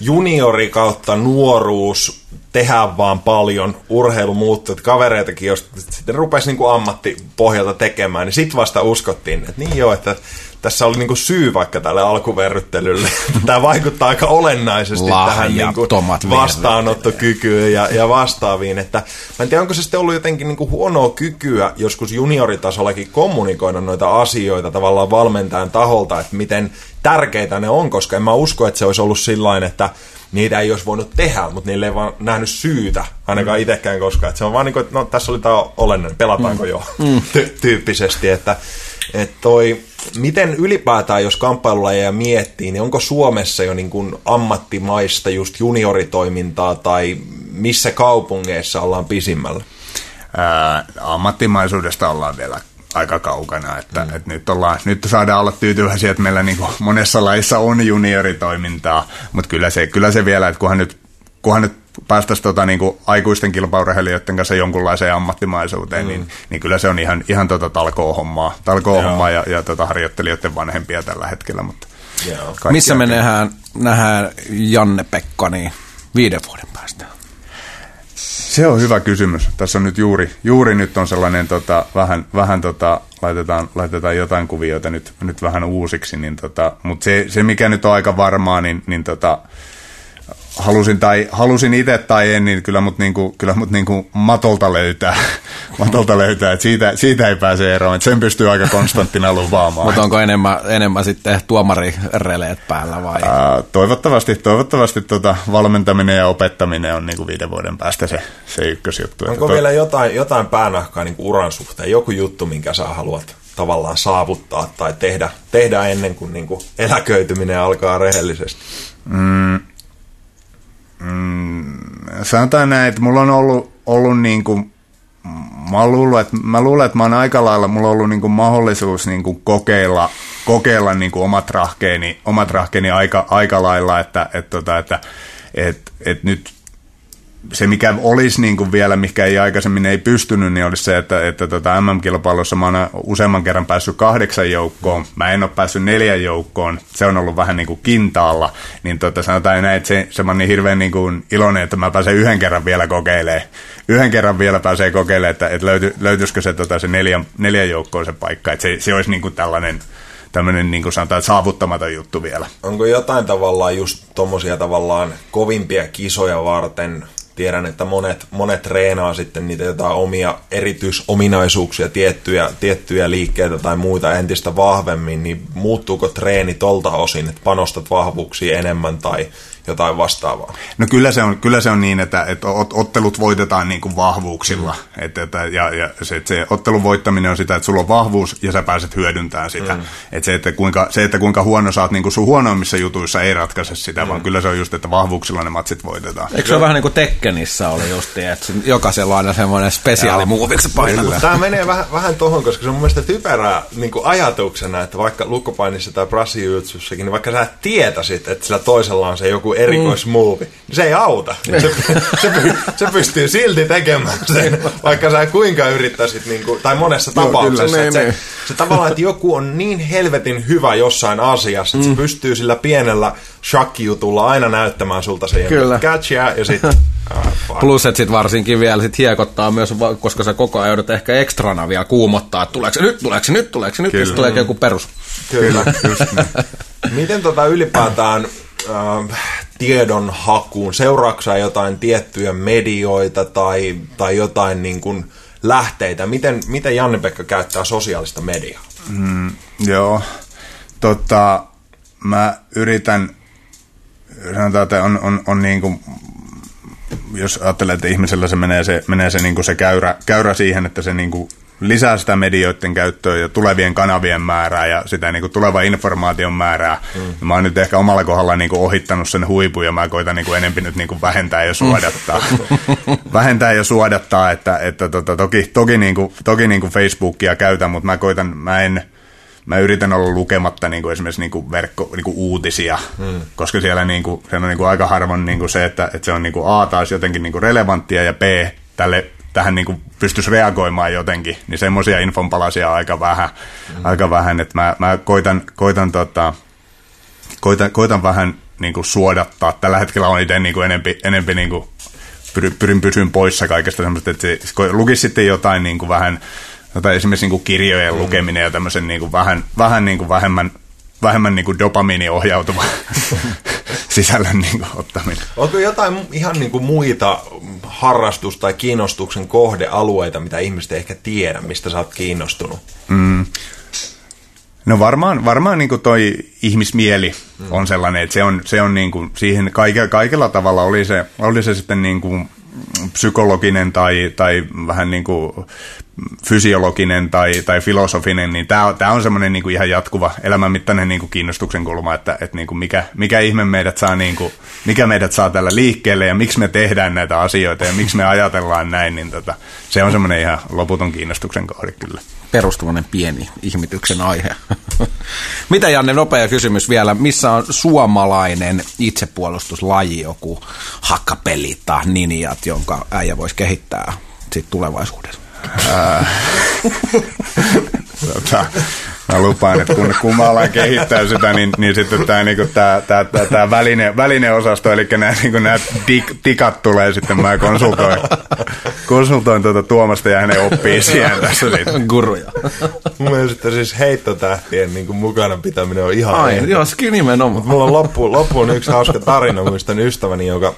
juniori kautta nuoruus, tehdään vaan paljon, urheilu muuttuu, että kavereitakin, jos sitten rupesi niin kuin ammattipohjalta tekemään, niin sitten vasta uskottiin, että niin joo, että tässä oli niinku syy vaikka tälle alkuverryttelylle. Tämä vaikuttaa aika olennaisesti tähän niinku vastaanottokykyyn ja, ja vastaaviin. Että, mä en tiedä, onko se sitten ollut jotenkin niinku huonoa kykyä joskus junioritasollakin kommunikoida noita asioita tavallaan valmentajan taholta, että miten tärkeitä ne on, koska en mä usko, että se olisi ollut sillain, että niitä ei olisi voinut tehdä, mutta niille ei vaan nähnyt syytä, ainakaan mm. itsekään koskaan. Että se on vaan niin kuin, että no, tässä oli tämä olennainen, pelataanko mm. jo mm. Ty- tyyppisesti, että, että toi, miten ylipäätään, jos kamppailulajeja miettii, niin onko Suomessa jo niin kuin ammattimaista just junioritoimintaa tai missä kaupungeissa ollaan pisimmällä? Ää, ammattimaisuudesta ollaan vielä aika kaukana, että, mm. että nyt, ollaan, nyt saadaan olla tyytyväisiä, että meillä niin kuin monessa laissa on junioritoimintaa, mutta kyllä se, kyllä se vielä, että kunhan nyt, kunhan nyt päästäisiin tota, niin kuin aikuisten kilpaurheilijoiden kanssa jonkunlaiseen ammattimaisuuteen, niin, mm. niin, niin kyllä se on ihan, ihan tota talkoo-hommaa, talkoo-hommaa ja, ja tota harjoittelijoiden vanhempia tällä hetkellä. Mutta Missä me nähdään, nähdään Janne-Pekka niin viiden vuoden päästä? Se on hyvä kysymys. Tässä on nyt juuri, juuri nyt on sellainen, tota, vähän, vähän tota, laitetaan, laitetaan jotain kuvioita nyt, nyt vähän uusiksi, niin tota, mutta se, se, mikä nyt on aika varmaa, niin, niin tota, halusin, tai, halusin itse tai en, niin kyllä mut, niinku, kyllä mut niinku matolta löytää. matolta löytää, että siitä, siitä ei pääse eroon, että sen pystyy aika konstanttina luvaamaan. Mutta onko enemmän, enemmän sitten tuomarireleet päällä vai? Ää, toivottavasti, toivottavasti tota valmentaminen ja opettaminen on niinku viiden vuoden päästä se, se ykkösjuttu. Onko to... vielä jotain, jotain päänahkaa niinku uran suhteen, joku juttu, minkä sä haluat tavallaan saavuttaa tai tehdä, tehdä ennen kuin niinku eläköityminen alkaa rehellisesti? Mm, mm, sanotaan näin, että mulla on ollut, ollut niin kuin, mä luulen, että, mä luulen, että mä oon aika lailla, mulla on ollut niin kuin mahdollisuus niin kuin kokeilla, kokeilla niin kuin omat rahkeeni, omat rahkeeni aika, aika lailla, että, että, että, että, että, että nyt se, mikä olisi niin kuin vielä, mikä ei aikaisemmin ei pystynyt, niin olisi se, että, että tota MM-kilpailussa mä oon useamman kerran päässyt kahdeksan joukkoon. Mä en ole päässyt neljän joukkoon. Se on ollut vähän niin kuin kintaalla. Niin tota, sanotaan näin, että se, se on niin hirveän niin kuin iloinen, että mä pääsen yhden kerran vielä kokeilemaan. Yhden kerran vielä pääsee kokeilemaan, että, että löyty, löytyisikö se, tota, se neljän, neljän joukkoon se paikka. Että se, se olisi niin kuin tällainen tämmöinen niin kuin sanotaan, saavuttamaton juttu vielä. Onko jotain tavallaan just tuommoisia tavallaan kovimpia kisoja varten tiedän, että monet, monet treenaa sitten niitä jotain omia erityisominaisuuksia, tiettyjä, tiettyjä liikkeitä tai muita entistä vahvemmin, niin muuttuuko treeni tolta osin, että panostat vahvuuksiin enemmän tai jotain vastaavaa? No kyllä se on, kyllä se on niin, että, että ottelut voitetaan niin kuin vahvuuksilla. Mm. Että, että, ja, ja se, että se ottelun voittaminen on sitä, että sulla on vahvuus ja sä pääset hyödyntämään sitä. Mm. Että se, että kuinka, se, että kuinka huono sä oot niin kuin sun huonoimmissa jutuissa ei ratkaise sitä, mm. vaan kyllä se on just, että vahvuuksilla ne matsit voitetaan. Eikö se ole vähän niin kuin Tekkenissä oli just, että jokaisella on aina semmoinen spesiaalimuuvi, painaa. Tämä menee vähän, vähän tuohon, koska se on mun mielestä typerää niin kuin ajatuksena, että vaikka lukkopainissa tai brasiliutsyssakin, niin vaikka sä tietäisit, että sillä toisella on se joku erikoismuovi, mm. niin se ei auta. Se, se, se pystyy silti tekemään sen, vaikka sä kuinka yrittäisit, niin kuin, tai monessa no, tapauksessa. Kyllä, niin, se, niin. se tavallaan, että joku on niin helvetin hyvä jossain asiassa, että mm. se pystyy sillä pienellä shakkijutulla aina näyttämään sulta sen Kyllä. catchia ja sitten... Plus, että sitten varsinkin vielä sit hiekottaa myös, koska sä koko ajan joudut ehkä ekstrana vielä kuumottaa, että tuleeko se nyt, tuleeko se nyt, tuleeko se nyt, Kyllä. tulee joku perus. Kyllä, just niin. Miten tota ylipäätään äh, tiedon hakuun? Seuraatko jotain tiettyjä medioita tai, tai jotain niin kuin lähteitä? Miten, miten Janne-Pekka käyttää sosiaalista mediaa? Mm, joo, tota, mä yritän, sanotaan, että on, on, on niin kuin, jos ajattelee, että ihmisellä se menee se, menee se, niin kuin se käyrä, käyrä siihen, että se niin kuin lisää sitä medioiden käyttöä ja tulevien kanavien määrää ja sitä niin kuin tulevan informaation määrää. Mm. Mä oon nyt ehkä omalla kohdalla niin kuin ohittanut sen huipun ja mä koitan niin kuin enempi nyt niin kuin vähentää ja suodattaa. vähentää ja suodattaa, että, että tota, toki, toki, niin kuin, toki niin kuin Facebookia käytän, mutta mä koitan, mä en, mä yritän olla lukematta niin kuin esimerkiksi niin kuin verkko, niin kuin uutisia, hmm. koska siellä, niin kuin, siellä on niin kuin aika harvoin niin kuin se, että, että se on niin kuin A taas jotenkin niin kuin relevanttia ja B tälle tähän niin kuin pystyisi reagoimaan jotenkin, niin semmoisia infonpalasia on aika vähän, mm. aika vähän että mä, mä koitan, koitan, tota, koitan, koitan vähän niin kuin suodattaa. Tällä hetkellä on itse niin kuin enempi, enempi niin kuin pyrin, pyrin pysymään poissa kaikesta semmoista, että se, lukisi sitten jotain niin kuin vähän, jotain esimerkiksi niin kuin kirjojen lukeminen ja tämmöisen niin kuin vähän, vähän niin kuin vähemmän, vähemmän niin kuin dopamiiniohjautuva sisällön niin kuin, ottaminen. Onko jotain ihan niin kuin muita harrastus- tai kiinnostuksen kohdealueita, mitä ihmiset ei ehkä tiedä, mistä sä oot kiinnostunut? Mm. No varmaan, varmaan niin kuin toi ihmismieli mm. on sellainen, että se on, se on niin kuin siihen kaikella, kaikella tavalla, oli se, oli se sitten niin kuin psykologinen tai, tai vähän niin kuin fysiologinen tai, tai filosofinen, niin tämä on, tää on semmoinen niin kuin ihan jatkuva elämänmittainen niin kuin kiinnostuksen kulma, että, että niin kuin mikä, mikä ihme meidät saa, niin kuin, mikä meidät saa tällä liikkeelle ja miksi me tehdään näitä asioita ja miksi me ajatellaan näin, niin tota, se on semmoinen ihan loputon kiinnostuksen kohde kyllä. Perustuvainen pieni ihmityksen aihe. Mitä Janne, nopea kysymys vielä. Missä on suomalainen itsepuolustuslaji, joku hakkapeli tai ninjat, jonka äijä voisi kehittää sit tulevaisuudessa? Tota, mä lupaan, että kun, kun mä alan kehittää sitä, niin, niin sitten tämä niinku, tää, tää, tää, tää väline, välineosasto, eli nämä niinku, dik, tikat tulee sitten, mä konsultoin, konsultoin tuota Tuomasta ja hänen oppii siihen tässä. Niin. Guruja. Mun mielestä siis heittotähtien niin mukana pitäminen on ihan... Ai, joo, nimenomaan. Mutta mulla on loppu, loppuun yksi hauska tarina, muistan ystäväni, joka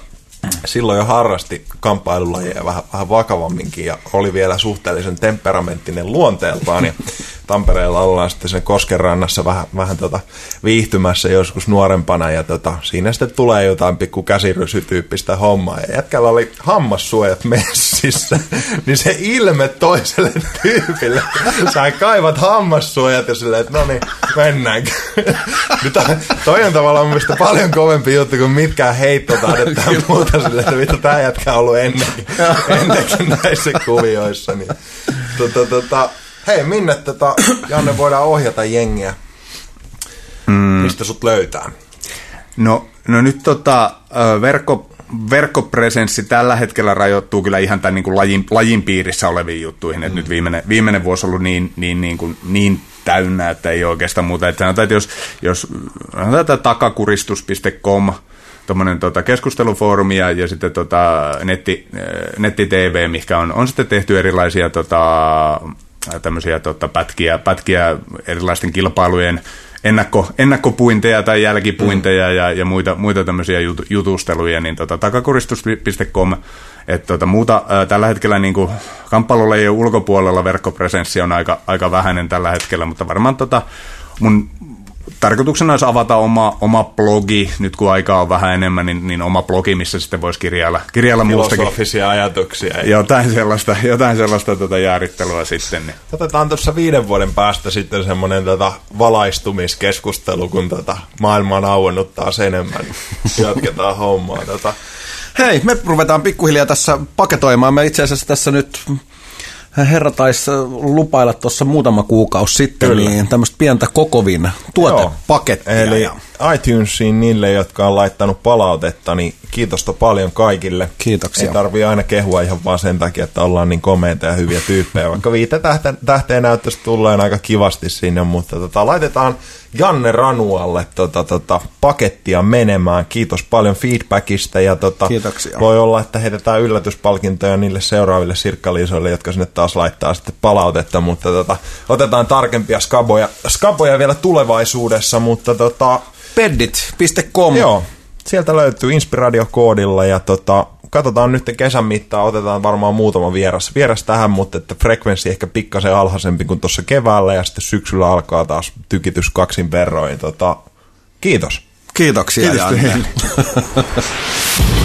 silloin jo harrasti kamppailulajeja vähän, vähän vakavamminkin ja oli vielä suhteellisen temperamenttinen luonteeltaan. Ja Tampereella ollaan sitten sen koskenrannassa vähän, vähän tota viihtymässä joskus nuorempana ja tota, siinä sitten tulee jotain pikku käsirysytyyppistä hommaa. Ja jätkällä oli hammassuojat messissä, niin se ilme toiselle tyypille. Sä kaivat hammassuojat ja silleen, että no niin, mennäänkö. Nyt toi on tavallaan mun paljon kovempi juttu kuin mitkään heittotahdet tai muuta silleen, että vittu tää jätkä on ollut ennenkin, ennenkin näissä kuvioissa. Niin, tota, tota, Hei, minne tota, Janne voidaan ohjata jengiä? Mm. Mistä sut löytää? No, no nyt tota, verkko, verkkopresenssi tällä hetkellä rajoittuu kyllä ihan tämän niin kuin lajin, lajin piirissä oleviin juttuihin. Mm. Et nyt viimeinen, viimeinen vuosi on ollut niin, niin, niin, kuin, niin täynnä, että ei oikeastaan muuta. Että sanotaan, että jos, jos takakuristus.com tuommoinen tota, keskustelufoorumi ja, ja sitten tota, netti, netti-tv, mikä on, on sitten tehty erilaisia tota, tämmöisiä tota, pätkiä, pätkiä erilaisten kilpailujen ennakko, ennakkopuinteja tai jälkipuinteja mm. ja, ja muita, muita tämmöisiä jut, jutusteluja, niin tota, takakuristus.com, että tota, muuta ää, tällä hetkellä niin ei ole ulkopuolella verkkopresenssi on aika, aika vähäinen tällä hetkellä, mutta varmaan tota, mun tarkoituksena olisi avata oma, oma blogi, nyt kun aikaa on vähän enemmän, niin, niin oma blogi, missä sitten voisi kirjailla, kirjailla muustakin. Filosofisia ajatuksia. Jotain sellaista, jotain sellaista tota jäärittelua sitten. Niin. Otetaan tuossa viiden vuoden päästä sitten semmoinen tota valaistumiskeskustelu, kun tota maailma on auennut taas enemmän. Jatketaan hommaa. Tota. Hei, me ruvetaan pikkuhiljaa tässä paketoimaan. Me itse asiassa tässä nyt herra taisi lupailla tuossa muutama kuukausi sitten Kyllä. niin tämmöistä pientä kokovin tuotepakettia. Eli ja... iTunesiin niille, jotka on laittanut palautetta, niin kiitosta paljon kaikille. Kiitoksia. Ei tarvii aina kehua ihan vaan sen takia, että ollaan niin komeita ja hyviä tyyppejä, vaikka viite tähteen, tähteen näyttäisi tulleen aika kivasti sinne, mutta tota, laitetaan Janne Ranualle tota, tota, pakettia menemään. Kiitos paljon feedbackista ja tota, Kiitoksia. voi olla, että heitetään yllätyspalkintoja niille seuraaville sirkkaliisoille, jotka sinne taas laittaa sitten palautetta, mutta tota, otetaan tarkempia skaboja, skaboja vielä tulevaisuudessa, mutta tota, Peddit.com Joo, sieltä löytyy Inspiradio-koodilla ja tota, katsotaan nyt kesän mittaan, otetaan varmaan muutama vieras, vieras tähän, mutta että frekvenssi ehkä pikkasen alhaisempi kuin tuossa keväällä ja sitten syksyllä alkaa taas tykitys kaksin verroin. Tota, kiitos. Kiitoksia, Kiitos Janne.